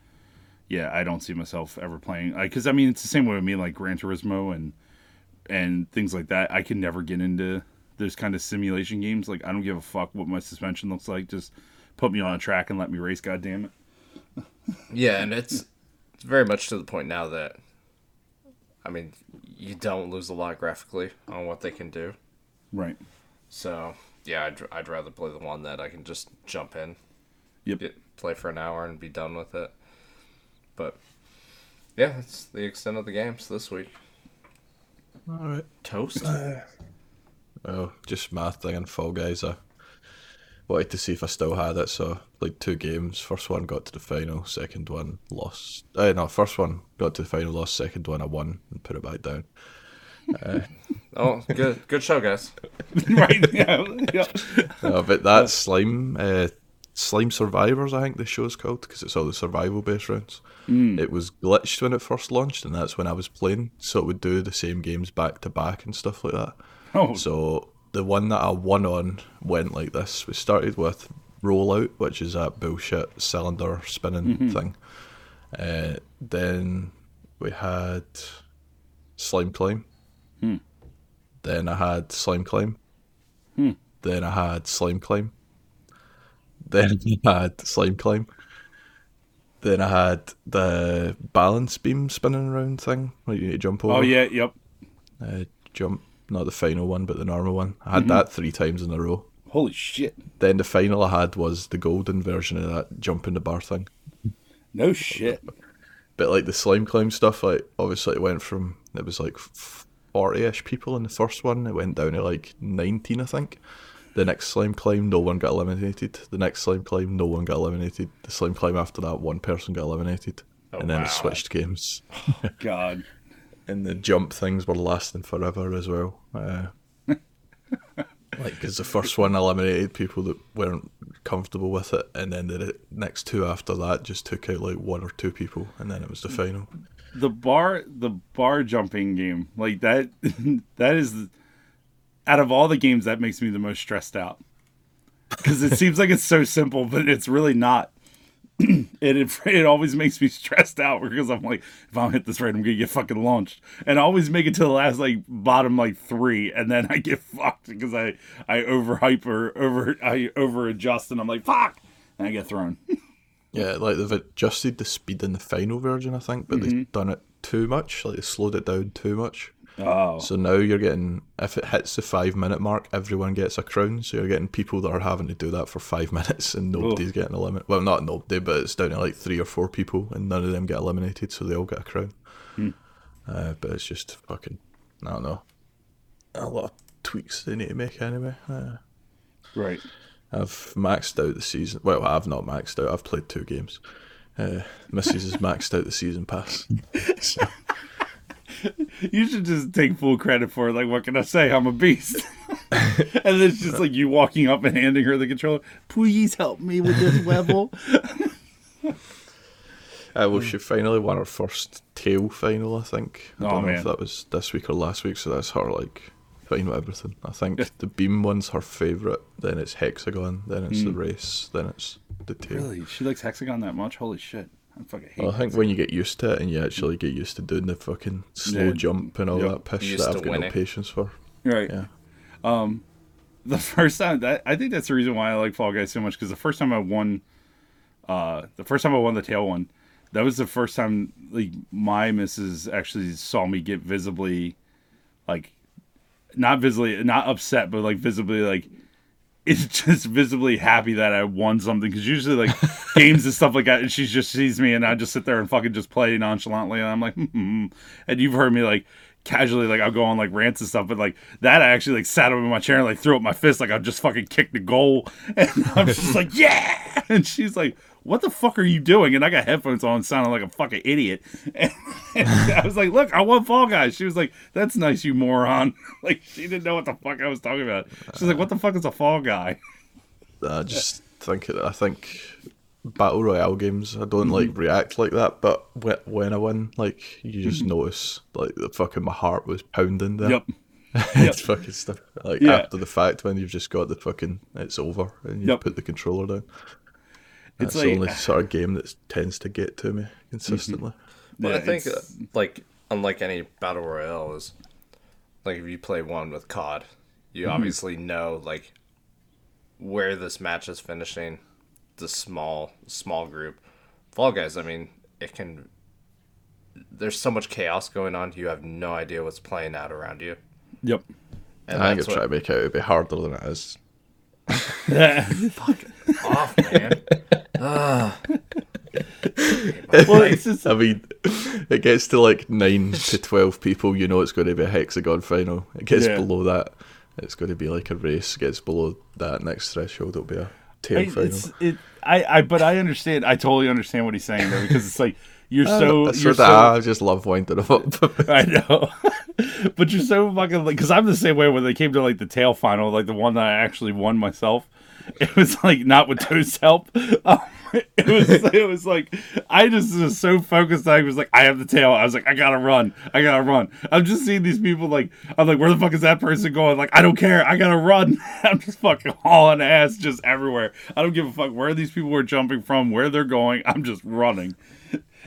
yeah, I don't see myself ever playing. Because I mean, it's the same way with me, like Gran Turismo and and things like that. I can never get into those kind of simulation games. Like I don't give a fuck what my suspension looks like. Just put me on a track and let me race. God damn it. Yeah, and it's it's very much to the point now that I mean, you don't lose a lot graphically on what they can do. Right. So, yeah, I'd, I'd rather play the one that I can just jump in, Yep. get, play for an hour and be done with it. But yeah, that's the extent of the games this week. All right. Toast. Well, just my thing and Fall Guys. I wanted to see if I still had it, so like two games. First one got to the final, second one lost. Uh, no, first one got to the final, lost. Second one I won and put it back down. oh, good, good show, guys. right? Yeah, yeah. Uh, but that slime, uh, slime survivors, I think the show's called because it's all the survival based rounds. It was glitched when it first launched, and that's when I was playing, so it would do the same games back to back and stuff like that. Oh, So the one that I won on went like this. We started with rollout, which is that bullshit cylinder spinning thing. Uh, then we had slime climb. Then I had slime climb. Then I had slime climb. Then I had slime climb. Then I had the balance beam spinning around thing where you need to jump over oh yeah, yep. uh, jump, not the final one, but the normal one. I had mm-hmm. that three times in a row. Holy shit! Then the final I had was the golden version of that jump in the bar thing. No shit. But like the slime climb stuff, like obviously it went from it was like forty-ish people in the first one. It went down to like nineteen, I think. The next slime climb, no one got eliminated. The next slime climb, no one got eliminated. The slime climb after that, one person got eliminated. Oh, and then wow. it switched games. God. And the jump things were lasting forever as well. Uh, like, because the first one eliminated people that weren't comfortable with it, and then the next two after that just took out like one or two people, and then it was the final. the bar the bar jumping game like that that is out of all the games that makes me the most stressed out because it seems like it's so simple but it's really not it, it always makes me stressed out because i'm like if i don't hit this right i'm gonna get fucking launched and i always make it to the last like bottom like three and then i get fucked because i i overhype or over i over adjust and i'm like fuck and i get thrown Yeah, like they've adjusted the speed in the final version, I think, but they've mm-hmm. done it too much. Like they slowed it down too much. Oh So now you're getting, if it hits the five minute mark, everyone gets a crown. So you're getting people that are having to do that for five minutes and nobody's getting eliminated. Well, not nobody, but it's down to like three or four people and none of them get eliminated. So they all get a crown. Uh, but it's just fucking, I don't know, a lot of tweaks they need to make anyway. Uh, right I've maxed out the season. Well, I've not maxed out. I've played two games. Uh, Mrs. has maxed out the season pass. So, You should just take full credit for it. Like, what can I say? I'm a beast. and it's just like you walking up and handing her the controller. Please help me with this level. uh, well, she finally won her first tail final, I think. I Oh, don't know man. if that was this week or last week, so that's her, like, fine with everything. I think the beam one's her favourite, then it's hexagon, then it's the race, then it's the tail. Hmm. really? She likes hexagon that much? Holy shit! I fucking hate. Well, I think when you get used to it and you actually get used to doing the fucking slow Yeah. jump and all Yep. that piss that I've got no winning. patience for. right. Yeah. Um, The first time that I think that's the reason why I like Fall Guys so much because the first time I won, uh, the first time I won the tail one, that was the first time like my missus actually saw me get visibly, like, not visibly, not upset, but like visibly like it's just visibly happy that I won something because usually like games and stuff like that, and she just sees me and I just sit there and fucking just play nonchalantly, and I'm like, hmm and you've heard me like casually like I'll go on like rants and stuff, but like that I actually like sat up in my chair and like threw up my fist like I just fucking kicked the goal, and I'm just like yeah, and she's like. What the fuck are you doing? And I got headphones on, sounding like a fucking idiot. And, and I was like, "Look, I won Fall Guys." She was like, "That's nice, you moron." like she didn't know what the fuck I was talking about. She's like, "What the fuck is a Fall Guy?" I just think I think battle royale games I don't like mm-hmm. react like that, but when I win, like you just mm-hmm. notice like the fucking my heart was pounding there. Yep. it's fucking stuff like Yeah. after the fact when you've just got the fucking it's over and you Yep. put the controller down. It's That's like the only sort of game that tends to get to me consistently. But Yeah, I think, uh, it's- like, unlike any battle royale, is like if you play one with COD, you Mm-hmm. obviously know like where this match is finishing. The small small group, Fall Guys. I mean, it can. There's so much chaos going on. You have no idea what's playing out around you. Yep. And I think that's it's trying to make out to be harder than it is. Off, man. well, it's just I mean, it gets to like nine to twelve people, you know it's going to be a hexagon final. It gets Yeah. below that, it's going to be like a race. It gets below that next threshold, it'll be a tail I, final. it's it. I, I but I understand. I totally understand what he's saying though because it's like you're so you're so I just love winding them up. I know, but you're so fucking like because I'm the same way when they came to like the tail final, like the one that I actually won myself. It was like not with Toast's help. It was it was like I just was so focused. I was like I have the tail. I was like I gotta run. I gotta run. I'm just seeing these people like I'm like where the fuck is that person going? Like I don't care. I gotta run. I'm just fucking hauling ass just everywhere. I don't give a fuck where these people are jumping from, where they're going. I'm just running.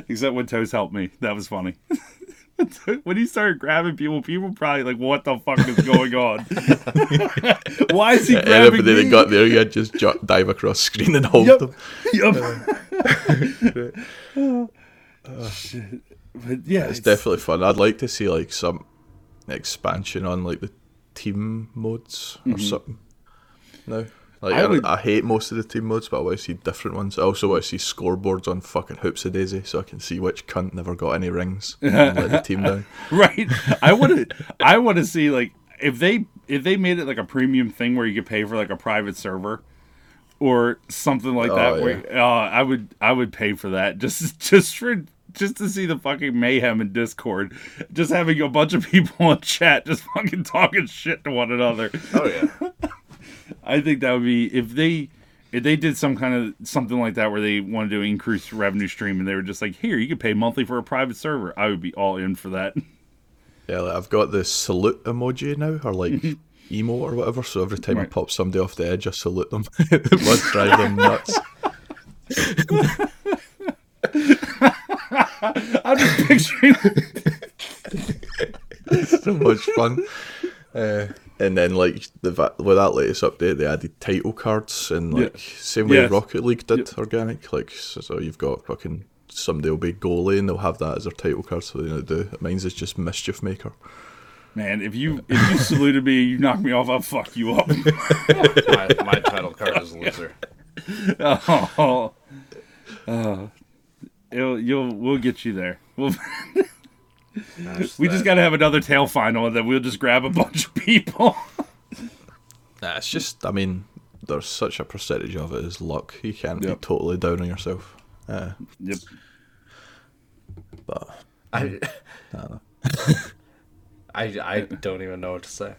Except when Toast helped me. That was funny. when he started grabbing people, people probably like, "What the fuck is going on? Why is he grabbing Anybody me?" that got there, you had just ju- dive across screen and hold Yep. them. Yup. Oh, shit. But yeah, It's definitely fun. I'd like to see like some expansion on like the team modes or mm-hmm. something. No, like. I I, would- I hate most of the team modes, but I want to see different ones. I also want to see scoreboards on fucking Hoopsie Daisy, so I can see which cunt never got any rings and let the team down. right. I want to. I want to see like if they if they made it like a premium thing where you could pay for like a private server or something like that. Oh, Where uh, I would I would pay for that just just for just to see the fucking mayhem in Discord, just having a bunch of people in chat just fucking talking shit to one another. Oh yeah. I think that would be if they if they did some kind of something like that where they wanted to increase revenue stream and they were just like, here you could pay monthly for a private server. I would be all in for that. Yeah, like I've got the salute emoji now, or like emo or whatever. So every time I Right. pop somebody off the edge, I salute them. it would drive them nuts. I'm just picturing. so much fun. Uh, and then like the with that latest update, they added title cards and like same way Yes. Rocket League did organic. Like so, so you've got fucking somebody will be goalie and they'll have that as their title card. So they know do. Mine's is just mischief maker. Man, if you if you saluted me, you knocked me off, I'll fuck you up. My, my title card is loser. oh, oh. It'll, you'll we'll get you there. We'll, That's we just got to have another tail final, and then we'll just grab a bunch of people. Nah, it's just I mean, there's such a percentage of it is luck. You can't Yep. be totally down on yourself. Uh, yep. but I, I, I don't even know what to say.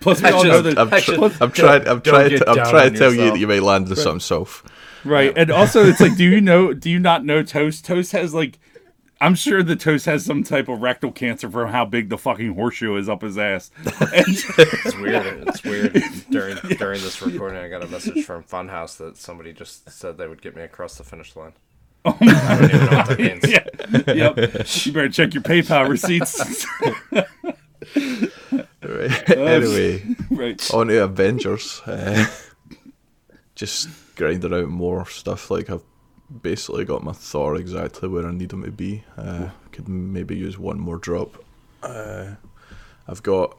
Plus, we I all just- know that I'm, I tr- should- I'm trying. I'm trying. To, I'm trying to tell you that you may land on something soft. Right. And also it's like do you know do you not know Toast? Toast has like I'm sure the Toast has some type of rectal cancer from how big the fucking horseshoe is up his ass. And- It's weird. It's weird. During during this recording, I got a message from Funhouse that somebody just said they would get me across the finish line. I don't even know what that means. yeah. Yep. You better check your PayPal receipts. Right. anyway, right. on to Avengers. Uh, just grinding out more stuff. Like I've basically got my Thor exactly where I need him to be. Uh, could maybe use one more drop. Uh, I've got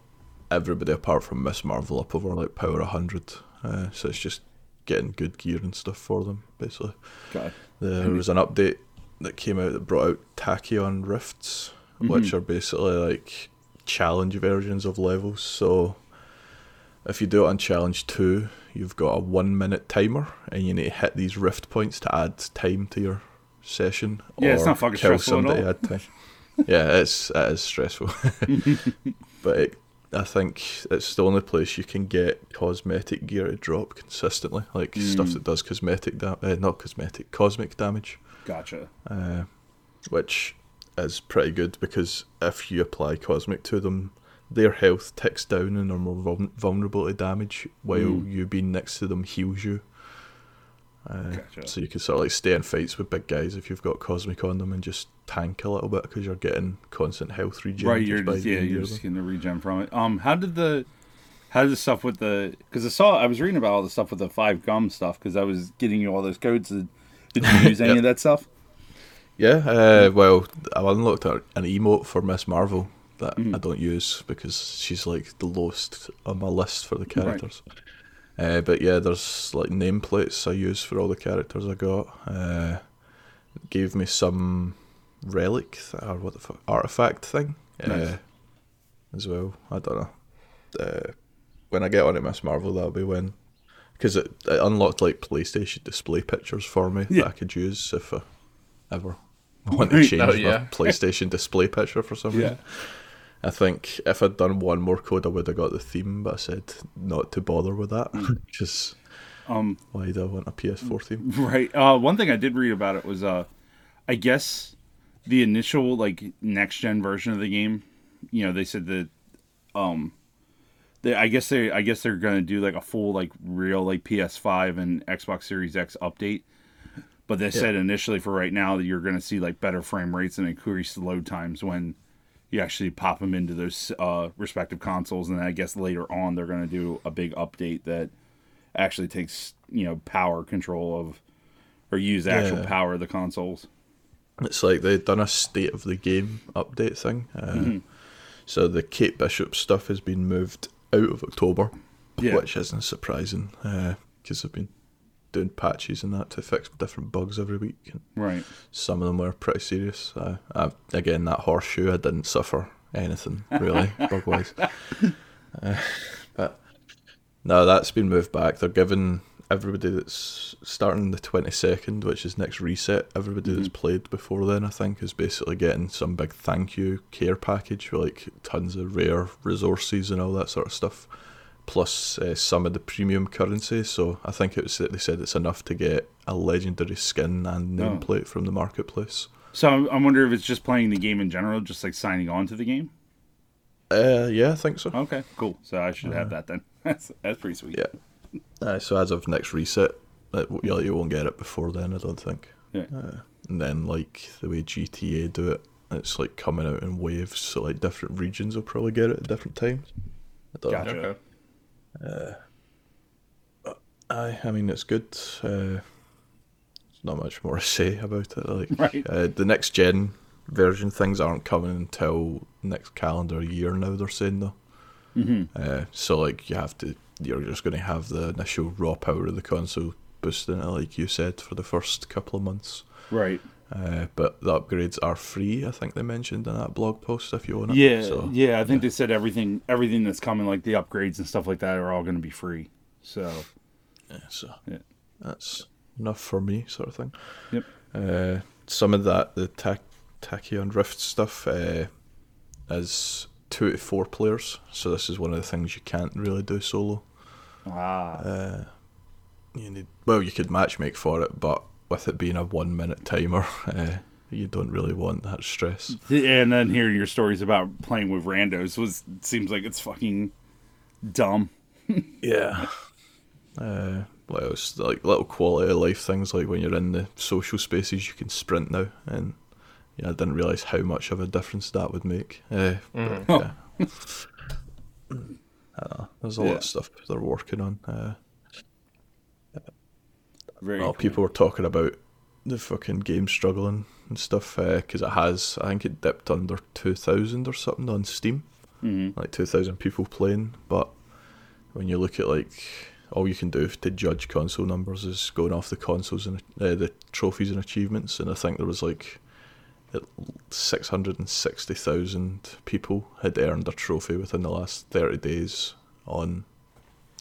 everybody apart from Miss Marvel up over like power 100. Uh, so it's just getting good gear and stuff for them, basically. God. There was an update that came out that brought out Tachyon Rifts, which are basically like challenge versions of levels. So if you do it on challenge two, you've got a one minute timer, and you need to hit these rift points to add time to your session. Yeah, it's not fucking stressful at all. time. yeah, it's it is stressful, but it, I think it's the only place you can get cosmetic gear to drop consistently, like stuff Mm. that does cosmetic da- uh, not cosmetic, cosmic damage, Gotcha. uh, which is pretty good because if you apply cosmic to them, their health ticks down and are more vul- vulnerable to damage, while Mm. you being next to them heals you. Uh, Gotcha. So you can sort of like stay in fights with big guys if you've got cosmic on them and just tank a little bit because you're getting constant health regen. right, you're just, yeah, you're just getting the regen from it. Um, how did the, how did the stuff with the? Because I saw I was reading about all the stuff with the five gum stuff because I was getting you all those codes. Did, did you use any Yep. of that stuff? Yeah, uh, well, I unlocked an emote for Miss Marvel that Mm. I don't use because she's like the lowest on my list for the characters. Uh, but yeah, there's like nameplates I use for all the characters I got. Uh, gave me some relic th- or what the fuck artifact thing Nice. uh, as well. I don't know. Uh, when I get on to Miss Marvel, that'll be when because it, it unlocked like PlayStation display pictures for me Yeah. that I could use if I ever want to Right. change Oh, my. PlayStation display picture for some Yeah. I think if I'd done one more code, I would have got the theme, but I said not to bother with that. Just Um, why do I want a PS4 theme? Right. Uh, one thing I did read about it was, uh, I guess the initial like next gen version of the game, you know, they said that, um, they I guess they I guess they're gonna do like a full like real like PS5 and Xbox Series X update. But they said initially for right now that you're gonna see like better frame rates and increased load times when you actually pop them into those uh, respective consoles, and then I guess later on they're gonna do a big update that actually takes you know power control of or use the actual Yeah. power of the consoles. It's like they've done a state of the game update thing. Uh, So the Kate Bishop stuff has been moved out of October, Yeah. which isn't surprising because they've been doing patches and that to fix different bugs every week. And Right. some of them were pretty serious. Uh, I, again, that horseshoe, I didn't suffer anything really bug wise. Uh, but no, that's been moved back. They're giving everybody that's starting the 22nd, which is next reset, everybody that's played before then, I think, is basically getting some big thank you care package with like tons of rare resources and all that sort of stuff. Plus uh, some of the premium currency, so I think it was that they said it's enough to get a legendary skin and Oh. nameplate from the marketplace. So I'm- I wonder if it's just playing the game in general, just like signing on to the game. Uh, yeah, I think so. Okay, cool. So I should have that then. That's that's pretty sweet. Yeah. Uh, so as of next reset, it, you, you won't get it before then, I don't think. Yeah. Uh, and then like the way GTA do it, it's like coming out in waves, so like different regions will probably get it at different times. I don't know. Gotcha. Okay. Aye, I mean it's good. Uh, there's not much more to say about it. Like Right. uh, the next gen version things aren't coming until next calendar year now. They're saying though. hmm Uh, so like you have to, you're just going to have the initial raw power of the console boosting it, like you said, for the first couple of months. Right. Uh, but the upgrades are free. I think they mentioned in that blog post if you want. Yeah. So, yeah. I think they said everything everything that's coming, like the upgrades and stuff like that, are all going to be free. So yeah, so Yeah. that's enough for me, sort of thing. Yep. Uh, some of that, the ta- Tachyon Rift stuff, uh, is two to four players. So this is one of the things you can't really do solo. ah, Uh, you need well, you could matchmake for it, but with it being a one minute timer, uh, you don't really want that stress. and then hearing your stories about playing with randos was seems like it's fucking dumb. Yeah. Uh, what else? Like little quality of life things, like when you're in the social spaces, you can sprint now, and yeah, I didn't realize how much of a difference that would make. Uh, Mhm. but, yeah. I. There's a lot of stuff they're working on. Uh, Very. well, cool. people were talking about the fucking game struggling and stuff because it has. I think it dipped under two thousand or something on Steam, Mhm. like two thousand people playing. But when you look at like all you can do to judge console numbers is going off the consoles and uh, the trophies and achievements, and I think there was like six hundred and sixty thousand people had earned a trophy within the last thirty days on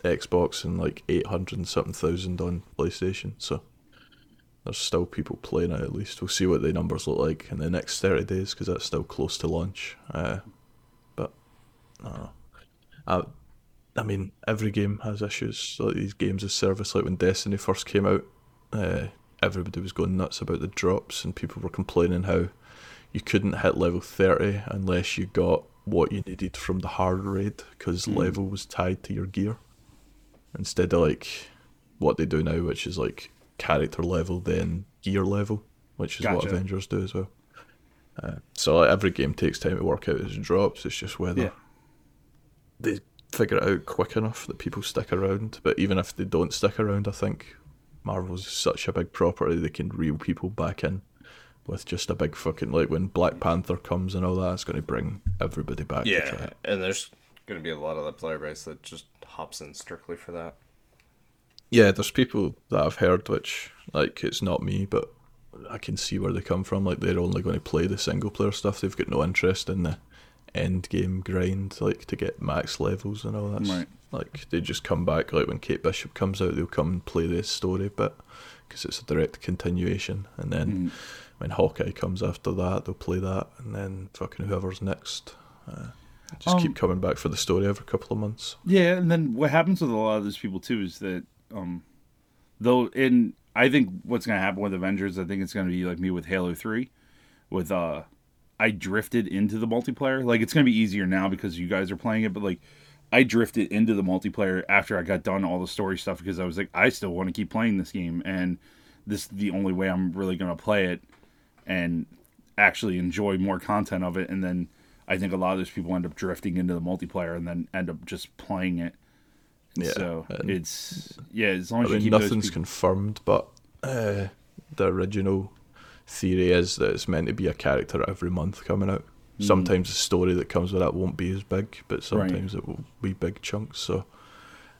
Xbox and like eight hundred and something thousand on PlayStation. So there's still people playing it. At least we'll see what the numbers look like in the next thirty days because that's still close to launch. Uh, but I don't know. I, I mean, every game has issues. Like these games of service, like when Destiny first came out, uh, everybody was going nuts about the drops, and people were complaining how you couldn't hit level thirty unless you got what you needed from the hard raid because Mm. level was tied to your gear instead of like what they do now, which is like character level then gear level, which is what Avengers do as well. Uh, so like, every game takes time to work out its drops. It's just whether Yeah. they figure it out quick enough that people stick around. But even if they don't stick around, I think Marvel's such a big property they can reel people back in with just a big fucking like when Black Panther comes and all that. It's going to bring everybody back. To try Yeah, it. and there's going to be a lot of the player base that just hops in strictly for that. Yeah, there's people that I've heard which like it's not me, but I can see where they come from. Like they're only going to play the single player stuff. They've got no interest in the end game grind, like to get max levels and all that. Right. Like they just come back. Like when Kate Bishop comes out, they'll come and play the story bit because it's a direct continuation. And then Mm. when Hawkeye comes after that, they'll play that. And then fucking whoever's next. Uh, just Um, keep coming back for the story every couple of months. Yeah, and then what happens with a lot of those people too is that um though in I think what's gonna happen with Avengers, I think it's gonna be like me with Halo Three, with uh I drifted into the multiplayer. Like it's gonna be easier now because you guys are playing it, but like I drifted into the multiplayer after I got done all the story stuff because I was like, I still want to keep playing this game and this is the only way I'm really gonna play it and actually enjoy more content of it and then I think a lot of those people end up drifting into the multiplayer and then end up just playing it. Yeah, so it's yeah, as long I as you mean, nothing's people, confirmed, but uh, the original theory is that it's meant to be a character every month coming out. Hmm. Sometimes the story that comes with that won't be as big, but sometimes it will be big chunks. So,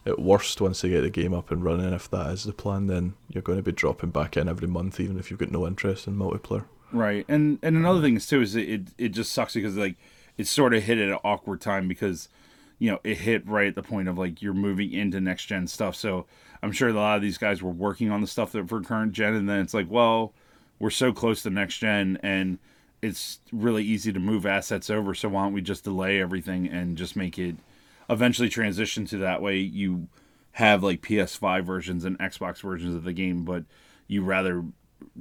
at worst, once they get the game up and running, if that is the plan, then you're going to be dropping back in every month, even if you've got no interest in multiplayer. Right? And and another thing is too is it it, it just sucks because like it sort of hit at an awkward time because you know it hit right at the point of like you're moving into next gen stuff. So I'm sure a lot of these guys were working on the stuff that for current gen, and then it's like, well, we're so close to next gen, and it's really easy to move assets over. So why don't we just delay everything and just make it eventually transition to that way? You have like PS5 versions and Xbox versions of the game, but you rather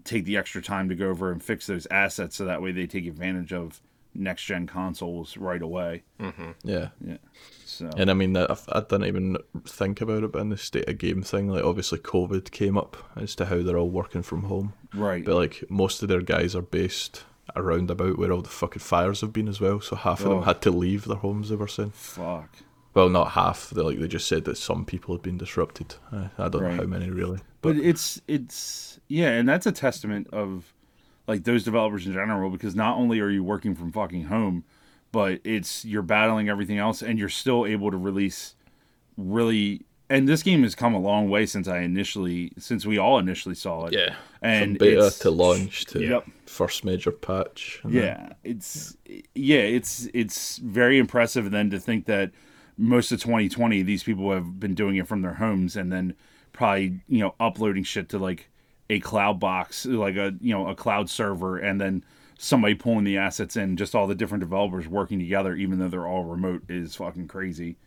take the extra time to go over and fix those assets so that way they take advantage of next gen consoles right away. Mm-hmm. Yeah. Yeah. So And I mean, I, I didn't even think about it, but in the state of game thing, like obviously COVID came up as to how they're all working from home. right. But like most of their guys are based around about where all the fucking fires have been as well. So half of Oh. them had to leave their homes. They were saying. Fuck. Well, not half. They like they just said that some people had been disrupted. Uh, I don't Right. know how many really. But it's it's yeah, and that's a testament of like those developers in general because not only are you working from fucking home, but it's you're battling everything else and you're still able to release really and this game has come a long way since I initially since we all initially saw it. Yeah. And From beta to launch to Yep. first major patch. and then- Yeah, it's yeah, it's it's very impressive. And then to think that most of 2020, these people have been doing it from their homes, and then probably you know uploading shit to like a cloud box, like a you know a cloud server, and then somebody pulling the assets in. Just all the different developers working together, even though they're all remote, is fucking crazy.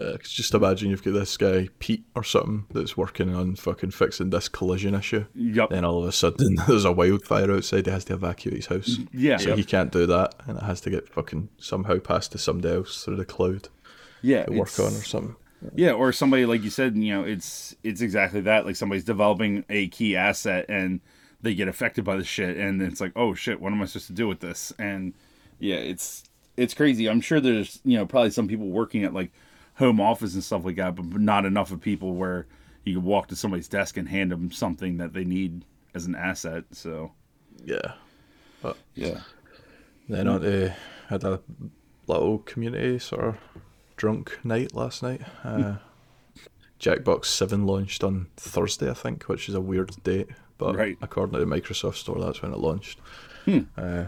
Uh, just imagine you've got this guy Pete or something that's working on fucking fixing this collision issue. Yep. Then all of a sudden there's a wildfire outside. He has to evacuate his house. Yeah. So he can't do that, and it has to get fucking somehow passed to somebody else through the cloud Yeah. work on or something. Yeah, or somebody like you said, you know, it's it's exactly that. Like somebody's developing a key asset and they get affected by the shit, and it's like, oh shit, what am I supposed to do with this? And yeah, it's it's crazy. I'm sure there's you know probably some people working at like home office and stuff like that, but not enough of people where you can walk to somebody's desk and hand them something that they need as an asset. So Yeah. but yeah, Then on to had a little community sort of drunk night last night. Uh, Jackbox Seven launched on Thursday, I think, which is a weird date, but Right. according to the Microsoft Store, that's when it launched. Uh,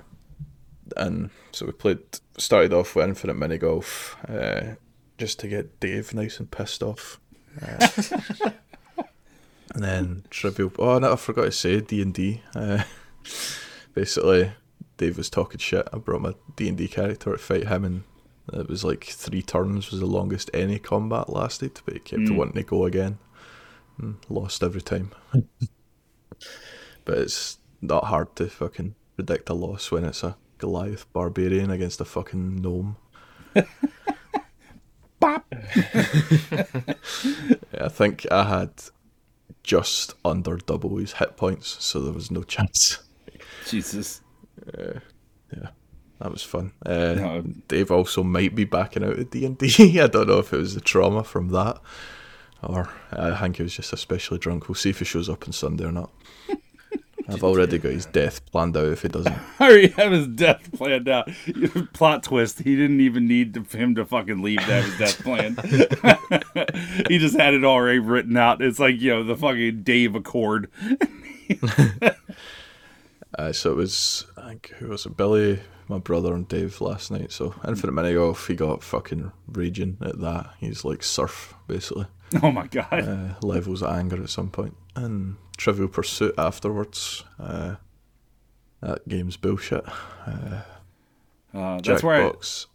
and so we played, started off with Infinite Mini Golf, uh, just to get Dave nice and pissed off. Uh, and then Trivial. Oh, no, I forgot to say D and D. Uh, Basically, Dave was talking shit. I brought my D and D character to fight him, and it was like three turns was the longest any combat lasted. But he kept Mm. wanting to go again, and lost every time. but it's not hard to fucking predict a loss when it's a Goliath barbarian against a fucking gnome. Yeah, I think I had just under double his hit points, so there was no chance. Jesus. That was fun. Uh, No. Dave also might be backing out of D and D. I don't know if it was the trauma from that, or I think he was just especially drunk. We'll see if he shows up on Sunday or not. I've already got his death planned out if he doesn't. I already have his death planned out. Plot twist: He didn't even need to, him to fucking leave to have his death planned. he just had it already written out. It's like you know the fucking Dave Accord. Uh, so it was, I think, who was it? Billy, my brother, and Dave last night. So Infinite Mini Golf, he got fucking raging at that. He's like surf, basically. Oh my god. Uh, levels of anger at some point. And Trivial Pursuit afterwards. Uh, that game's bullshit. Uh, Uh, that's where I,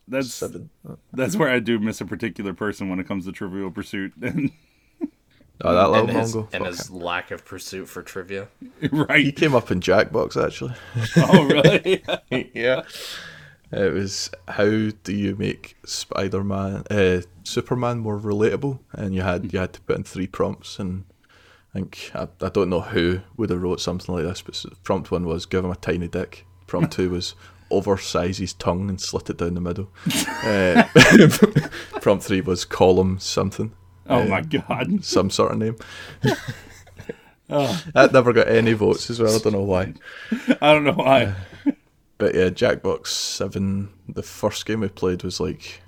that's- 7. that's where I do miss a particular person when it comes to Trivial Pursuit. And Oh, that little and his, mongo. and Fuck his him. lack of pursuit for trivia. Right. He came up in Jackbox, actually. Oh really? yeah. It was how do you make Spider Man, uh, Superman more relatable? And you had you had to put in three prompts, and I think I, I don't know who would have wrote something like this, but s- prompt one was give him a tiny dick. Prompt two was oversize his tongue and slit it down the middle. uh, prompt three was call him something, Oh my god. some sort of name. Oh, That never got any votes as well. I don't know why. I don't know why. But yeah, Jackbox Seven. The first game we played was like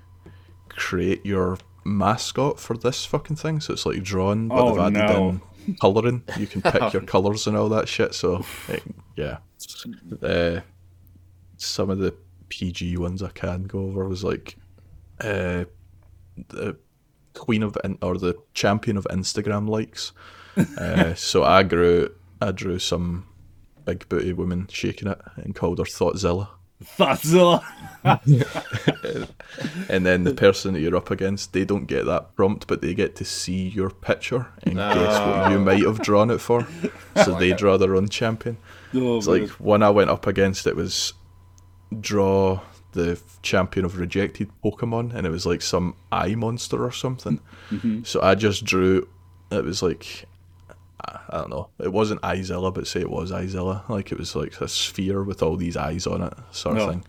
create your mascot for this fucking thing. So it's like drawn, but Oh, they've added no. in colouring. You can pick your colours and all that shit. So eh, yeah, uh, some of the PG ones I can go over was like uh, the queen of or the champion of Instagram likes. Uh, so I grew, I drew some big booty woman shaking it and called her Thoughtzilla. Thoughtsilla. And then the person that you're up against, they don't get that prompt, but they get to see your picture and guess what you might have drawn it for. So they draw their own champion. Oh, It's man. like when I went up against it was draw the champion of rejected Pokemon, and it was like some eye monster or something. So I just drew. It was like I don't know. It wasn't Izilla, but say it was Izilla. Like it was like a sphere with all these eyes on it, sort of Oh. thing.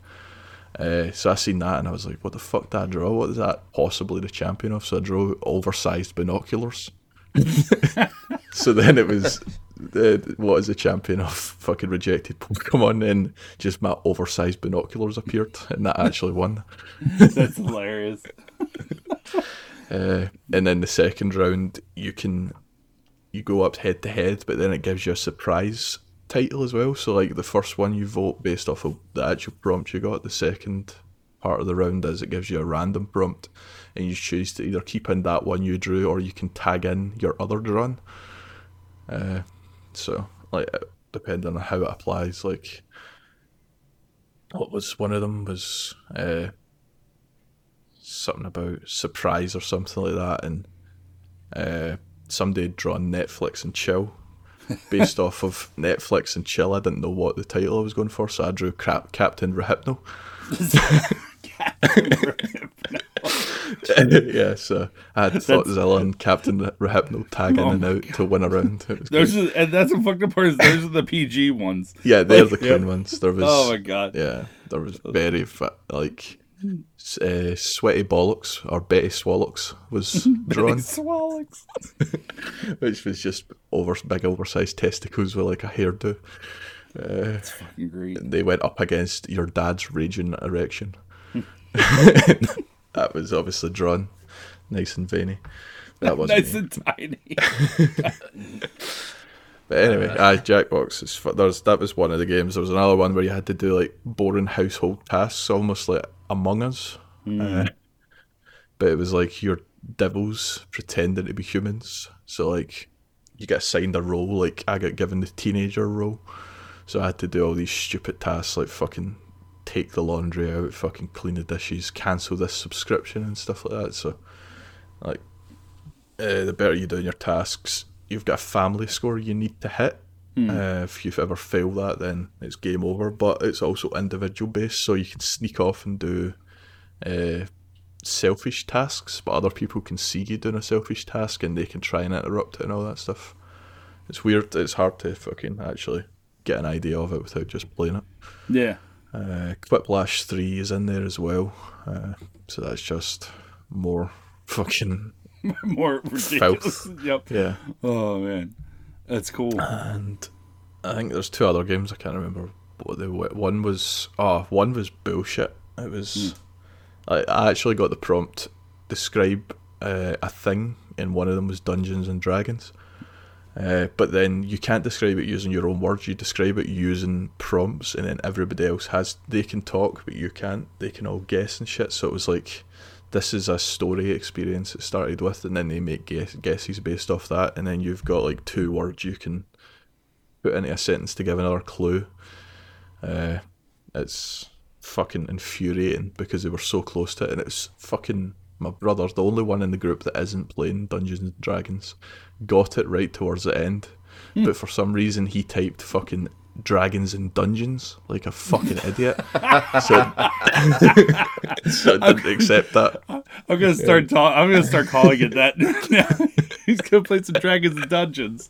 Uh, so I seen that and I was like, "What the fuck did I draw? What is that possibly the champion of?" So I drew oversized binoculars. so then it was, uh, what is the champion of fucking rejected Pokemon? And just my oversized binoculars appeared, and that actually won. That's hilarious. Uh, and then the second round, you can you go up head to head, but then it gives you a surprise title as well. So like the first one you vote based off of the actual prompt you got. The second part of the round is it gives you a random prompt, and you choose to either keep in that one you drew or you can tag in your other drawn. Uh, so like uh, depending on how it applies, like what was one of them was uh, something about surprise or something like that, and uh, somebody had drawn Netflix and chill based off of Netflix and chill. I didn't know what the title I was going for, so I drew Cap- Captain Rehypno. yeah, so I had Thoughtzilla and Captain Rehypno tagging Oh and my out to win a round. Those are, and that's the fucked up part. Is those are the PG ones. yeah, they're the Yep. clean ones. There was Oh my god. yeah, there was very like uh, sweaty bollocks or Betty Swallocks was drawn. Swallocks. which was just over big oversized testicles with like a hairdo. Uh, Fucking great. they went up against your dad's raging erection. That was obviously drawn, nice and veiny. That wasn't Nice and tiny. But anyway, aye, Jackbox is there's that was one of the games. There was another one where you had to do like boring household tasks, almost like Among Us. Uh, but it was like your devils pretending to be humans. So like you get assigned a role. Like I got given the teenager role, so I had to do all these stupid tasks like fucking take the laundry out, fucking clean the dishes, cancel this subscription and stuff like that. So like uh, the better you do your tasks, you've got a family score you need to hit. Uh, if you've ever failed that, then it's game over. But it's also individual based, so you can sneak off and do uh, selfish tasks, but other people can see you doing a selfish task and they can try and interrupt it and all that stuff. It's weird. It's hard to fucking actually get an idea of it without just playing it. Yeah. Uh, Quiplash 3 is in there as well. Uh, so that's just more fucking. More ridiculous. Yep. Yeah. Oh man, that's cool. And I think there's two other games I can't remember what they were. One was. Oh, one was bullshit. It was. I, I actually got the prompt describe uh, a thing, and one of them was Dungeons and Dragons. Uh, but then you can't describe it using your own words. You describe it using prompts, and then everybody else has they can talk, but you can't. They can all guess and shit. So it was like, this is a story experience. It started with, and then they make guess, guesses based off that, and then you've got like two words you can put into a sentence to give another clue. Uh, it's fucking infuriating because they were so close to it, and it's fucking my brother's the only one in the group that isn't playing Dungeons and Dragons, got it right towards the end. But for some reason, he typed fucking dragons and dungeons like a fucking idiot. so, so I didn't accept that. I'm gonna start talk. I'm gonna start calling it that. He's gonna play some dragons and dungeons.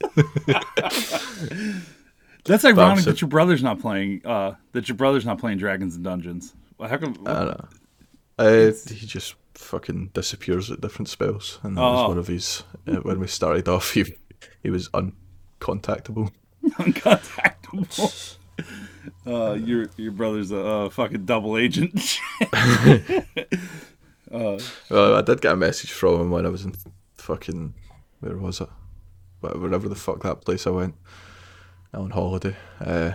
That's ironic so- that your brother's not playing. Uh, that your brother's not playing dragons and dungeons. How come? I don't know. Uh, he just fucking disappears at different spells, and that Oh. was one of his. Uh, when we started off, he he was uncontactable. uncontactable. Uh, your your brother's a uh, fucking double agent. Well, I did get a message from him when I was in fucking where was it? Wh- Wherever the fuck that place I went on holiday. Uh,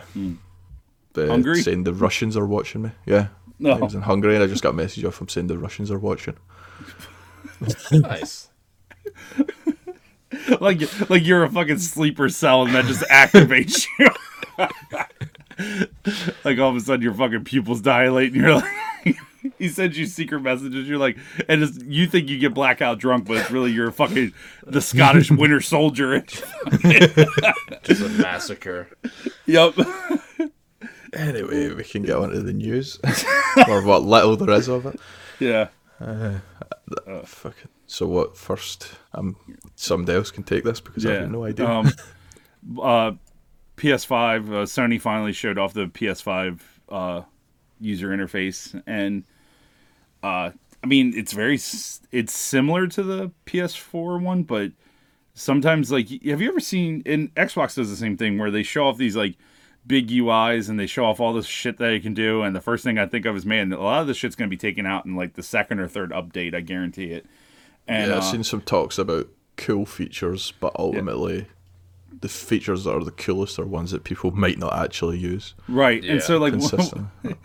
but Hungary? saying the Russians are watching me. Yeah, No. I was in Hungary and I just got a message off him saying the Russians are watching. Nice. like like you're a fucking sleeper cell and that just activates you. like all of a sudden your fucking pupils dilate and you're like he sends you secret messages. You're like, and it's, you think you get blackout drunk, but it's really you're fucking the Scottish Winter Soldier. Just a massacre. yep. Anyway, we can get on to the news or what little there is of it. Yeah. Fucking. So what? First, um, somebody else can take this because I have no idea. Um, uh, PS5. Uh, Sony finally showed off the PS5 uh, user interface, and uh, I mean, it's very it's similar to the PS4 one, but sometimes like, have you ever seen? And Xbox does the same thing where they show off these like big UIs and they show off all this shit that you can do, and the first thing I think of is, man, a lot of this shit's gonna be taken out in like the second or third update. I guarantee it. And yeah, I've uh, seen some talks about cool features, but ultimately, the features that are the coolest are ones that people might not actually use right, and so like.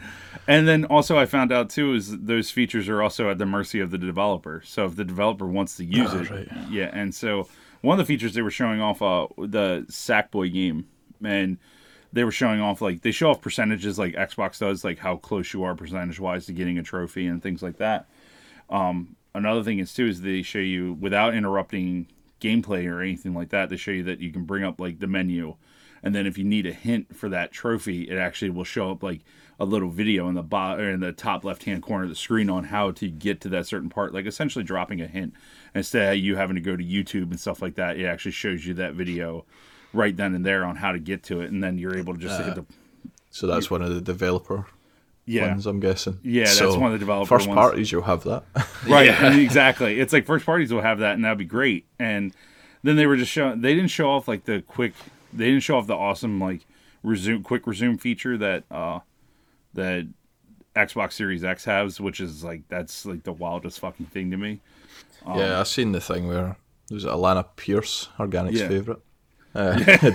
And then also, I found out too is those features are also at the mercy of the developer. So if the developer wants to use Ah, it, right. yeah. And so one of the features they were showing off uh, the Sackboy game, and they were showing off like they show off percentages like Xbox does, like how close you are percentage wise to getting a trophy and things like that. Um, another thing is too is they show you without interrupting gameplay or anything like that. They show you that you can bring up like the menu, and then if you need a hint for that trophy, it actually will show up like a little video in the bot or in the top left hand corner of the screen on how to get to that certain part, like essentially dropping a hint instead of you having to go to YouTube and stuff like that. It actually shows you that video right then and there on how to get to it, and then you're able to just hit the So that's one of the developer yeah. ones, I'm guessing. Yeah, that's one of the developer First ones. parties, you'll have that. Right, Yeah. exactly. It's like first parties will have that, and that'd be great. And then they were just showing. They didn't show off like the quick. They didn't show off the awesome like resume quick resume feature that uh that Xbox Series X has, which is like that's like the wildest fucking thing to me. yeah, I've seen the thing where there's Alana Pierce, Organic's Yeah. favourite. Uh,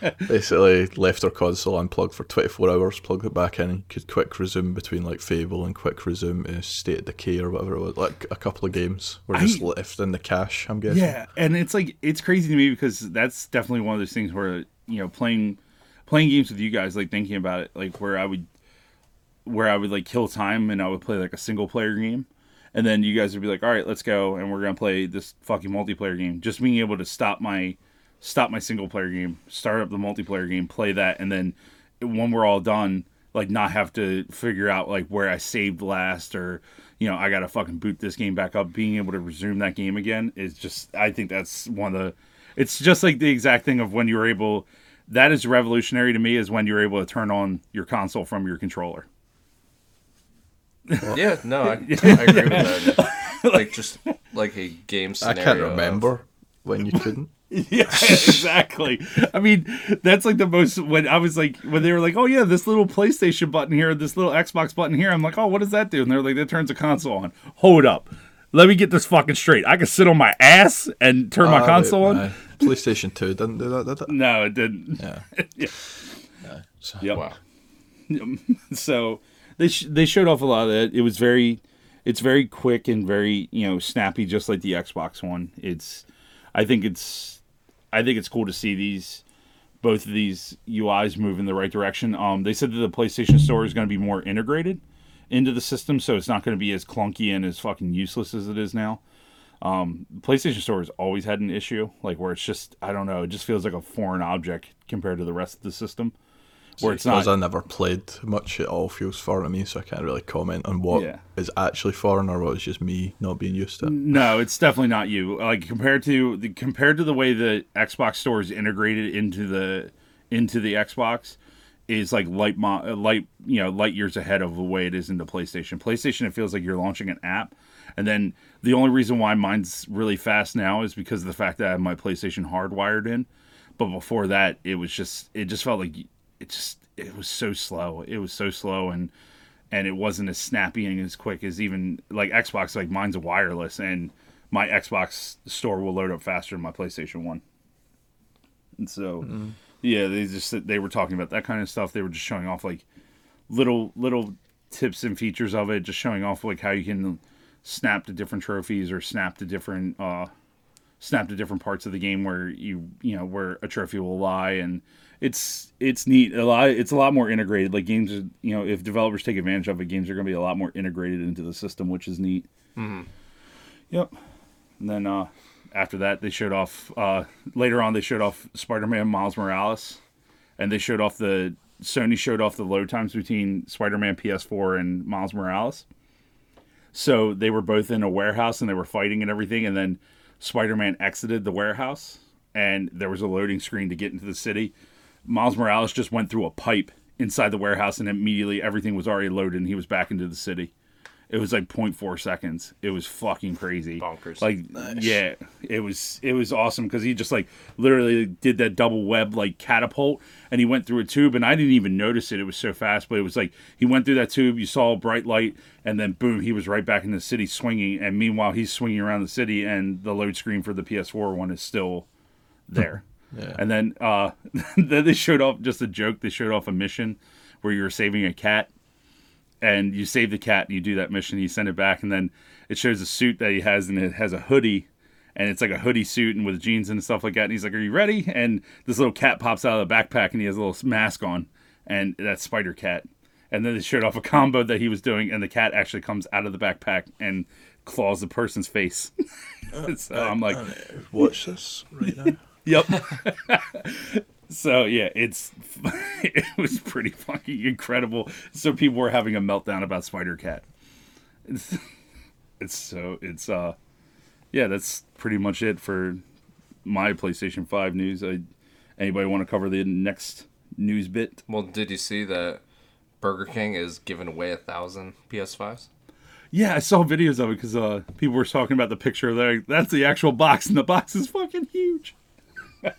basically left her console unplugged for 24 hours, plugged it back in, could quick resume between like Fable and quick resume to State of Decay or whatever it was. Like a couple of games were just I- left in the cache, I'm guessing. Yeah, and it's like it's crazy to me because that's definitely one of those things where you know playing playing games with you guys, like thinking about it, like where I would where I would like kill time and I would play like a single player game, and then you guys would be like, all right, let's go, and we're gonna play this fucking multiplayer game. Just being able to stop my stop my single player game, start up the multiplayer game, play that, and then when we're all done, like not have to figure out like where I saved last or you know I gotta fucking boot this game back up. Being able to resume that game again is just I think that's one of the. It's just like the exact thing of when you were able. That is revolutionary to me is when you're able to turn on your console from your controller. Yeah, no, I, I agree with that. Like just like a game I scenario. can't of- remember when you couldn't. Yeah, exactly. I mean, that's like the most when I was like when they were like, "Oh yeah, this little PlayStation button here, this little Xbox button here." I'm like, "Oh, what does that do?" And they're like, "That turns a console on." Hold up, let me get this fucking straight. I can sit on my ass and turn my Ah, console wait, on. PlayStation Two didn't do that, did it? No, it didn't. Yeah. Yeah. So, Yep. Wow. so they sh- they showed off a lot of it. It was very, it's very quick and very you know snappy, just like the Xbox One. It's, I think it's, I think it's cool to see these, both of these UIs move in the right direction. Um, they said that the PlayStation Store is going to be more integrated into the system, so it's not going to be as clunky and as fucking useless as it is now. Um, PlayStation Store has always had an issue, like where it's just I don't know, it just feels like a foreign object compared to the rest of the system. Where it's not I never played much, it all feels foreign to me, so I can't really comment on what is Yeah. actually foreign or what is just me not being used to it. No, it's definitely not you. Like compared to the compared to the way the Xbox Store is integrated into the into the Xbox is like light mo- light you know light years ahead of the way it is into PlayStation. PlayStation it feels like you're launching an app, and then the only reason why mine's really fast now is because of the fact that I have my PlayStation hardwired in. But before that, it was just it just felt like it just it was so slow. It was so slow and and it wasn't as snappy and as quick as even like Xbox. Like mine's a wireless, and my Xbox store will load up faster than my PlayStation One. And so, yeah, they just they were talking about that kind of stuff. They were just showing off like little little tips and features of it, just showing off like how you can snap to different trophies or snap to different uh snap to different parts of the game where you you know where a trophy will lie and it's it's neat. A lot it's a lot more integrated. Like games you know if developers take advantage of it games are going to be a lot more integrated into the system which is neat. Yep. And then uh after that they showed off uh later on they showed off spider-man miles morales and they showed off the sony showed off the load times between spider-man ps4 and miles morales. So they were both in a warehouse and they were fighting and everything. And then Spider Man exited the warehouse and there was a loading screen to get into the city. Miles Morales just went through a pipe inside the warehouse and immediately everything was already loaded and he was back into the city. It was like 0.4 seconds. It was fucking crazy. Bonkers. Like, yeah, it was it was awesome because he just like literally did that double web like catapult and he went through a tube and I didn't even notice it. It was so fast, but it was like he went through that tube. You saw a bright light and then boom, he was right back in the city swinging. And meanwhile, he's swinging around the city and the load screen for the PS4 one is still there. Yeah. And then uh, then they showed off just a joke. They showed off a mission where you were saving a cat, and you save the cat, and you do that mission, you send it back, and then it shows a suit that he has, and it has a hoodie, and it's like a hoodie suit and with jeans and stuff like that. And he's like, "Are you ready?" And this little cat pops out of the backpack, and he has a little mask on, and that's Spider Cat. And then they showed off a combo that he was doing, and the cat actually comes out of the backpack and claws the person's face. so I'm like, Watch this right now. Yep. so yeah, it's it was pretty fucking incredible. So people were having a meltdown about Spider Cat. It's, it's so it's uh yeah, that's pretty much it for my PlayStation Five news. I, anybody want to cover the next news bit? Well, did you see that Burger King is giving away a thousand PS5s? Yeah, I saw videos of it because uh, people were talking about the picture that. That's the actual box, and the box is fucking huge. the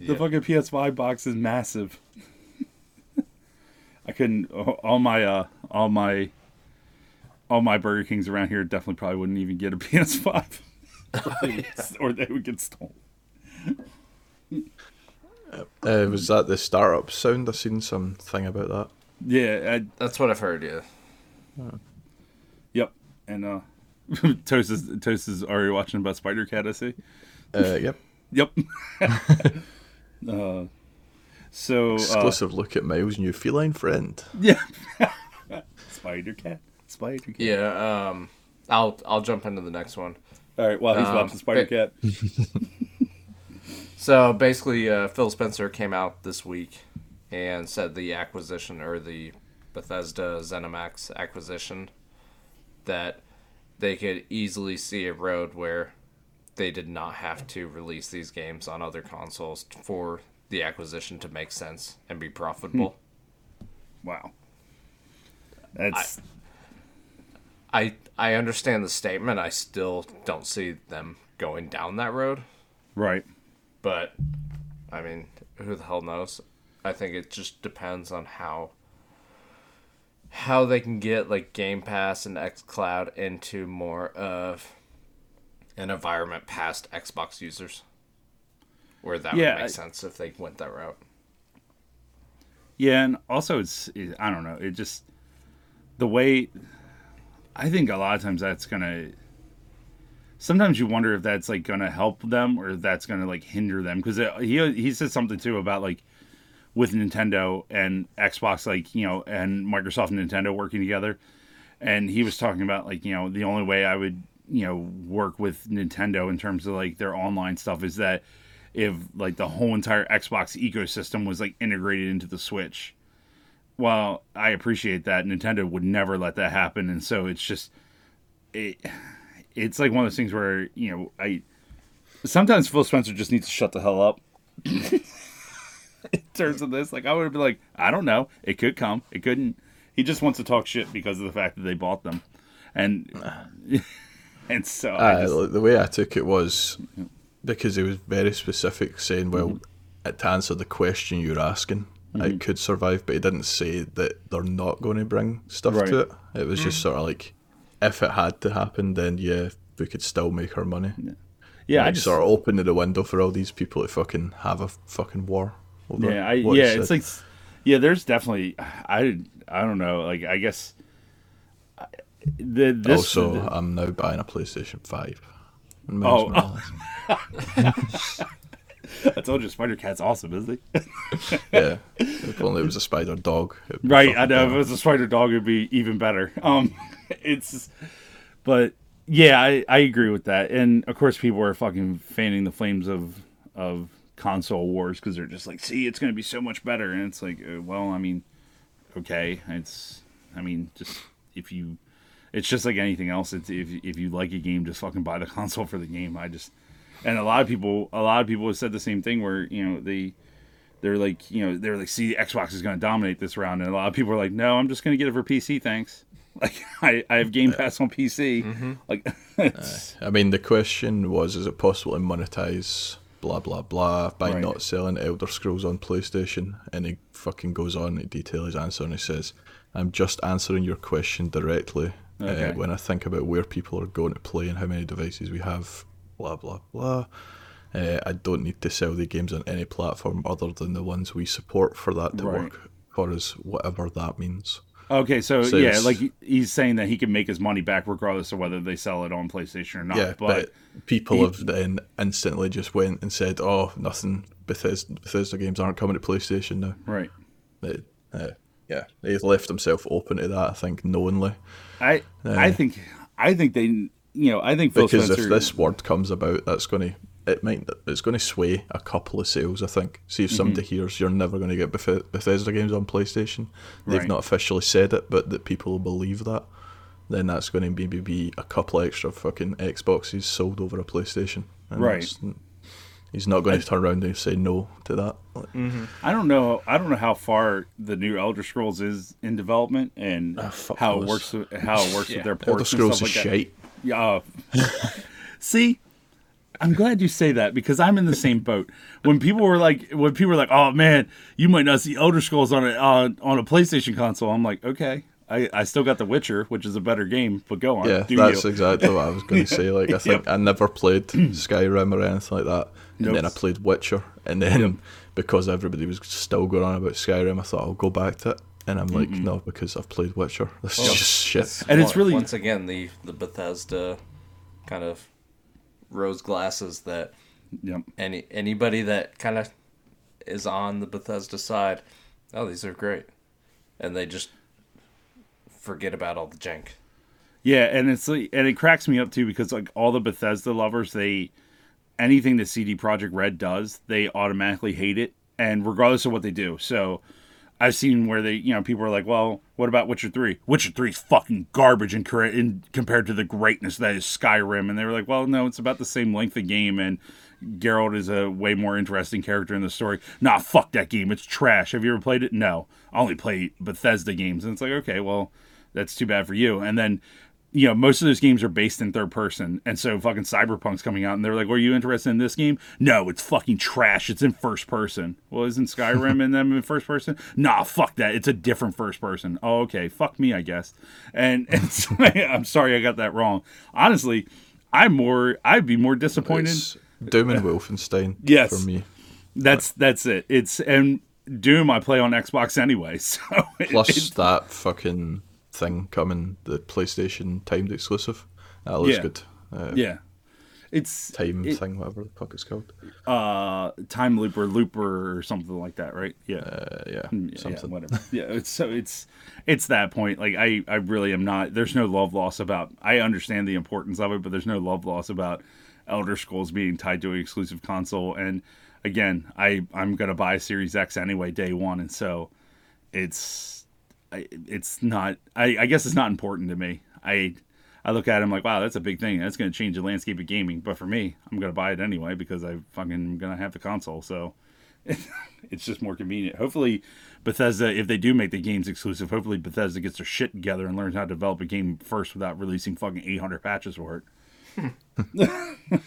Yeah. fucking PS5 box is massive. I couldn't. All my, uh, all my, all my Burger Kings around here definitely probably wouldn't even get a PS5, or, they would, or they would get stolen. Uh, was that the startup sound? I seen something about that. Yeah, I, That's what I've heard. Yeah. yep. And uh, Toast is Toast is already watching about Spider Cat. I see. Uh, yep. Yep. uh, so uh, Exclusive look at Miles' new feline friend. yeah, Spider Cat, Spider Cat. Yeah. Um, I'll I'll jump into the next one. All right, while he's Um, watching Spider Cat. So basically, uh, Phil Spencer came out this week and said the acquisition or the Bethesda ZeniMax acquisition that they could easily see a road where they did not have to release these games on other consoles for the acquisition to make sense and be profitable. Hmm. Wow, that's I I understand the statement. I still don't see them going down that road. right. But I mean, who the hell knows? I think it just depends on how how they can get like Game Pass and XCloud into more of an environment past Xbox users. Where that Yeah, would make I- sense if they went that route. Yeah, and also it's it, I don't know. It just the way I think a lot of times that's gonna. Sometimes you wonder if that's like gonna help them or if that's gonna like hinder them because uh, he he said something too about like with Nintendo and Xbox like you know and Microsoft and Nintendo working together, and he was talking about like you know the only way I would you know work with Nintendo in terms of like their online stuff is that if like the whole entire Xbox ecosystem was like integrated into the Switch. Well, I appreciate that Nintendo would never let that happen, and so it's just it. It's like one of those things where you know I sometimes Phil Spencer just needs to shut the hell up. in terms of this, like I would be like, I don't know, it could come, it couldn't. He just wants to talk shit because of the fact that they bought them, and and so I Uh, just, the way I took it was because it was very specific, saying, "Well, Mm-hmm. to answer the question you're asking, it could survive," but he didn't say that they're not going to bring stuff Right. to it. It was just sort of like, if it had to happen, then yeah, we could still make our money. yeah, I just sort of open the window for all these people to fucking have a fucking war. Over Yeah, I, yeah, it's like, yeah, there's definitely, I, I don't know, like I guess, I- the this also, the- I'm now buying a PlayStation Five. Oh, I told you, Spider Cat's awesome, isn't he? yeah. If only it was a spider dog. right, I know. If it was a spider dog, it'd be even better. Um, it's, but yeah, I, I agree with that, and of course, people are fucking fanning the flames of of console wars because they're just like, see, it's going to be so much better, and it's like, uh, well, I mean, okay, it's, I mean, just if you, it's just like anything else. It's if if you like a game, just fucking buy the console for the game. I just, and a lot of people, a lot of people have said the same thing where you know they they're like, you know, they're like, see, Xbox is going to dominate this round, and a lot of people are like, no, I'm just going to get it for PC, thanks. Like, I, I have Game Pass on PC. Mm-hmm. Like, it's, I mean, the question was: Is it possible to monetize blah blah blah by Right. not selling Elder Scrolls on PlayStation? And he fucking goes on to detail his answer, and he says, "I'm just answering your question directly. Okay. Uh, when I think about where people are going to play and how many devices we have, blah blah blah." Uh, I don't need to sell the games on any platform other than the ones we support for that to Right. work for us, whatever that means. okay, so, yeah, like he's saying that he can make his money back regardless of whether they sell it on PlayStation or not. Yeah, but, but, people he- have then instantly just went and said, "Oh, nothing. Bethesda, Bethesda games aren't coming to PlayStation now." right. Uh, yeah, he's left himself open to that. I think knowingly, I I think I think they you know I think Phil because Spencer if this word comes about, that's going to it might it's going to sway a couple of sales. I think. See if somebody Mm-hmm. hears you're never going to get Beth- Bethesda games on PlayStation, they've Right. not officially said it, but that people believe that. Then that's going to maybe be a couple extra fucking Xboxes sold over a PlayStation. And Right. That's- He's not going to turn around and say no to that. Like, I don't know I don't know how far the new Elder Scrolls is in development and Ah, fuck how it works with, how it works with their Elder ports and Scrolls stuff is like that. shite. Yeah. uh, See, I'm glad you say that because I'm in the same boat. When people were like, when people were like, "Oh man, you might not see Elder Scrolls on a uh, on a PlayStation console," I'm like, okay. I, I still got The Witcher, which is a better game, but go on. Yeah, do that's you. exactly what I was going to say. Like, I think I never played Skyrim or anything like that, and then I played Witcher, and then because everybody was still going on about Skyrim, I thought I'll go back to it, and I'm like, no, because I've played Witcher. This is just shit. And it's really- once again the the Bethesda kind of rose glasses that Yep. any anybody that kind of is on the Bethesda side, oh, these are great, and they just forget about all the jank. Yeah, and it's like, and it cracks me up too because like all the Bethesda lovers, they anything that CD Projekt Red does, they automatically hate it, and regardless of what they do. So I've seen where they, you know, people are like, "Well, what about Witcher Three? Witcher Three is fucking garbage in, in compared to the greatness that is Skyrim." And they were like, "Well, no, it's about the same length of game, and Geralt is a way more interesting character in the story." Nah, fuck that game. It's trash. Have you ever played it? No, I only play Bethesda games, and it's like, okay, well, that's too bad for you. And then you know, most of those games are based in third person. And so fucking Cyberpunk's coming out and they're like, Were you interested in this game? No, it's fucking trash. It's in first person. Well, isn't Skyrim in them in first person? Nah, fuck that. It's a different first person. Oh, okay. Fuck me, I guess. And, and so I'm sorry I got that wrong. Honestly, I'm more I'd be more disappointed. It's- Doom and Wolfenstein. Yes. for me. That's that's it. It's and Doom I play on Xbox anyway, so Plus it- that fucking thing coming, the PlayStation timed exclusive. That looks Yeah. good. Uh, yeah, it's Time it- thing, whatever the fuck it's called. uh time looper looper or something like that, right? Yeah. Uh, yeah, Mm, yeah, something. yeah, whatever. yeah, it's so it's it's that point. Like I, I really am not. There's no love loss about. I understand the importance of it, but there's no love loss about Elder Scrolls being tied to an exclusive console. And again, I I'm gonna buy Series X anyway, day one, and so it's I, it's not. I, I guess it's not important to me. I I look at him like, wow, that's a big thing. That's gonna change the landscape of gaming. But for me, I'm gonna buy it anyway because I fucking gonna have the console. So it's just more convenient. Hopefully, Bethesda, if they do make the games exclusive, hopefully Bethesda gets their shit together and learns how to develop a game first without releasing fucking 800 patches for it.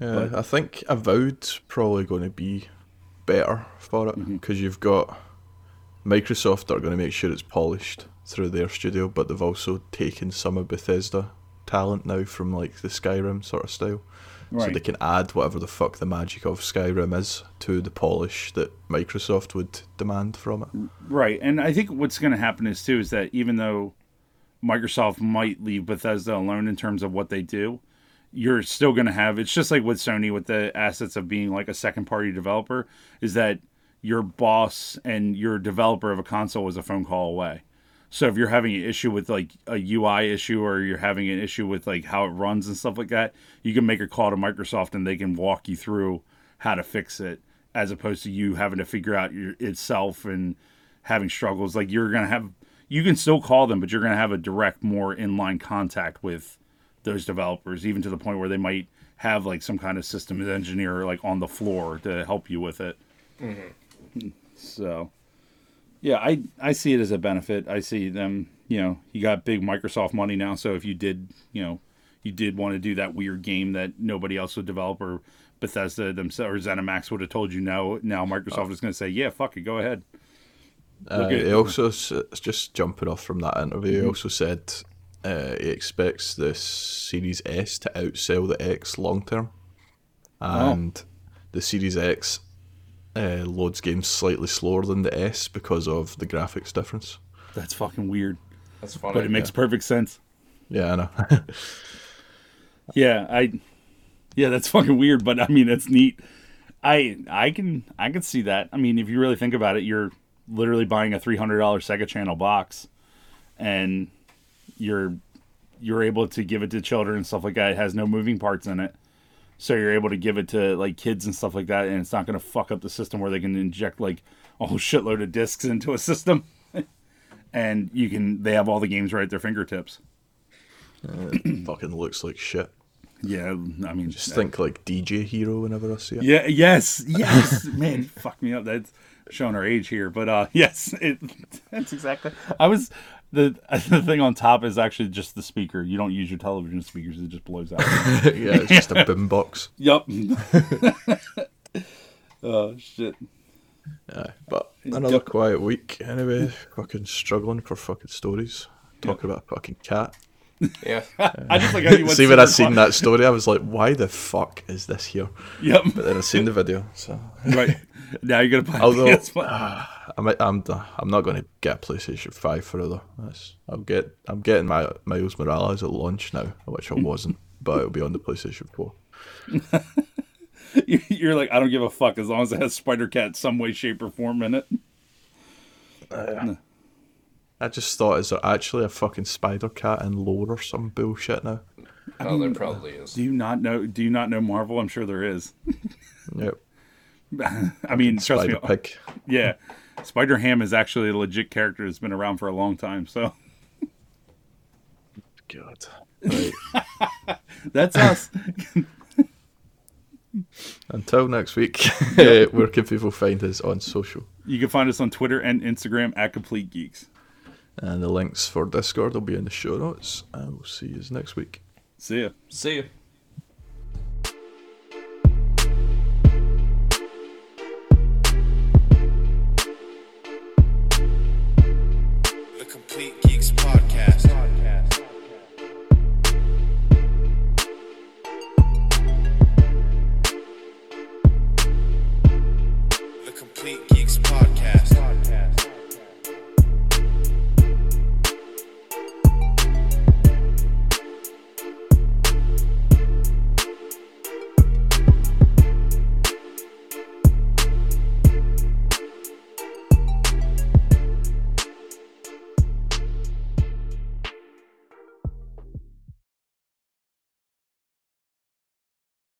Yeah, I think Avowed's probably going to be better for it Mm-hmm. because you've got Microsoft are going to make sure it's polished through their studio, but they've also taken some of Bethesda talent now from like the Skyrim sort of style, so they can add whatever the fuck the magic of Skyrim is to the polish that Microsoft would demand from it. Right, and I think what's going to happen is too is that even though Microsoft might leave Bethesda alone in terms of what they do, you're still going to have. It's just like with Sony with the assets of being like a second party developer, is that your boss and your developer of a console is a phone call away. So if you're having an issue with like a UI issue or you're having an issue with like how it runs and stuff like that, you can make a call to Microsoft and they can walk you through how to fix it as opposed to you having to figure out your, itself and having struggles. Like you're going to have you can still call them, but you're going to have a direct more inline contact with those developers even to the point where they might have like some kind of systems engineer like on the floor to help you with it. Mm-hmm. So yeah, I I see it as a benefit. I see them, you know, you got big Microsoft money now, so if you did, you know, you did want to do that weird game that nobody else would develop or Bethesda themselves or ZeniMax would have told you no, now Microsoft is going to say, "Yeah, fuck it, go ahead." Uh, he also just jumping off from that interview. Mm-hmm. He also said uh, he expects the Series S to outsell the X long term, Oh. and the Series X uh, loads games slightly slower than the S because of the graphics difference. That's fucking weird, That's funny. but it makes perfect sense. Yeah, I know. Yeah, I Yeah, that's fucking weird, but I mean, it's neat. I I can I can see that. I mean, if you really think about it, you're literally buying a three hundred dollar Sega Channel box, and you're you're able to give it to children and stuff like that. It has no moving parts in it, so you're able to give it to like kids and stuff like that, and it's not going to fuck up the system where they can inject like a whole shitload of discs into a system, and you can they have all the games right at their fingertips. Fucking looks like shit. Yeah, I mean, Just think like DJ Hero whenever I see it. Yeah. Yes. Yes. Man, fuck me up. That's showing our age here, but uh, yes, it, that's exactly. I was the the thing on top is actually just the speaker. You don't use your television speakers; it just blows out. yeah, it's just a boombox. Yep. oh shit. Aye, but another quiet week anyway. Fucking struggling for fucking stories. Talking about a fucking cat. Yeah. I just like how you went See when I super seen that story, I was like, "Why the fuck is this here?" Yep. But then I seen the video, so Right. Now you're gonna buy. Although- a PS5. I'm I'm I'm not going to get a PlayStation Five forever. That's, I'll get I'm getting my Miles Morales at launch now, which I wasn't, but it'll be on the PlayStation Four. you're like, I don't give a fuck as long as it has Spider Cat some way, shape, or form in it. Uh, I just thought, is there actually a fucking Spider Cat in lore or some bullshit now? Oh, there probably is. Do you not know? Do you not know Marvel? I'm sure there is. Yep, I mean, trust me. Spider Pig. Yeah, Spider Ham is actually a legit character that's been around for a long time. So God. Right. that's us. Until next week, where can people find us on social? you can find us on Twitter and Instagram at Complete Geeks. And the links for Discord will be in the show notes. And we'll see you next week. See ya. See you.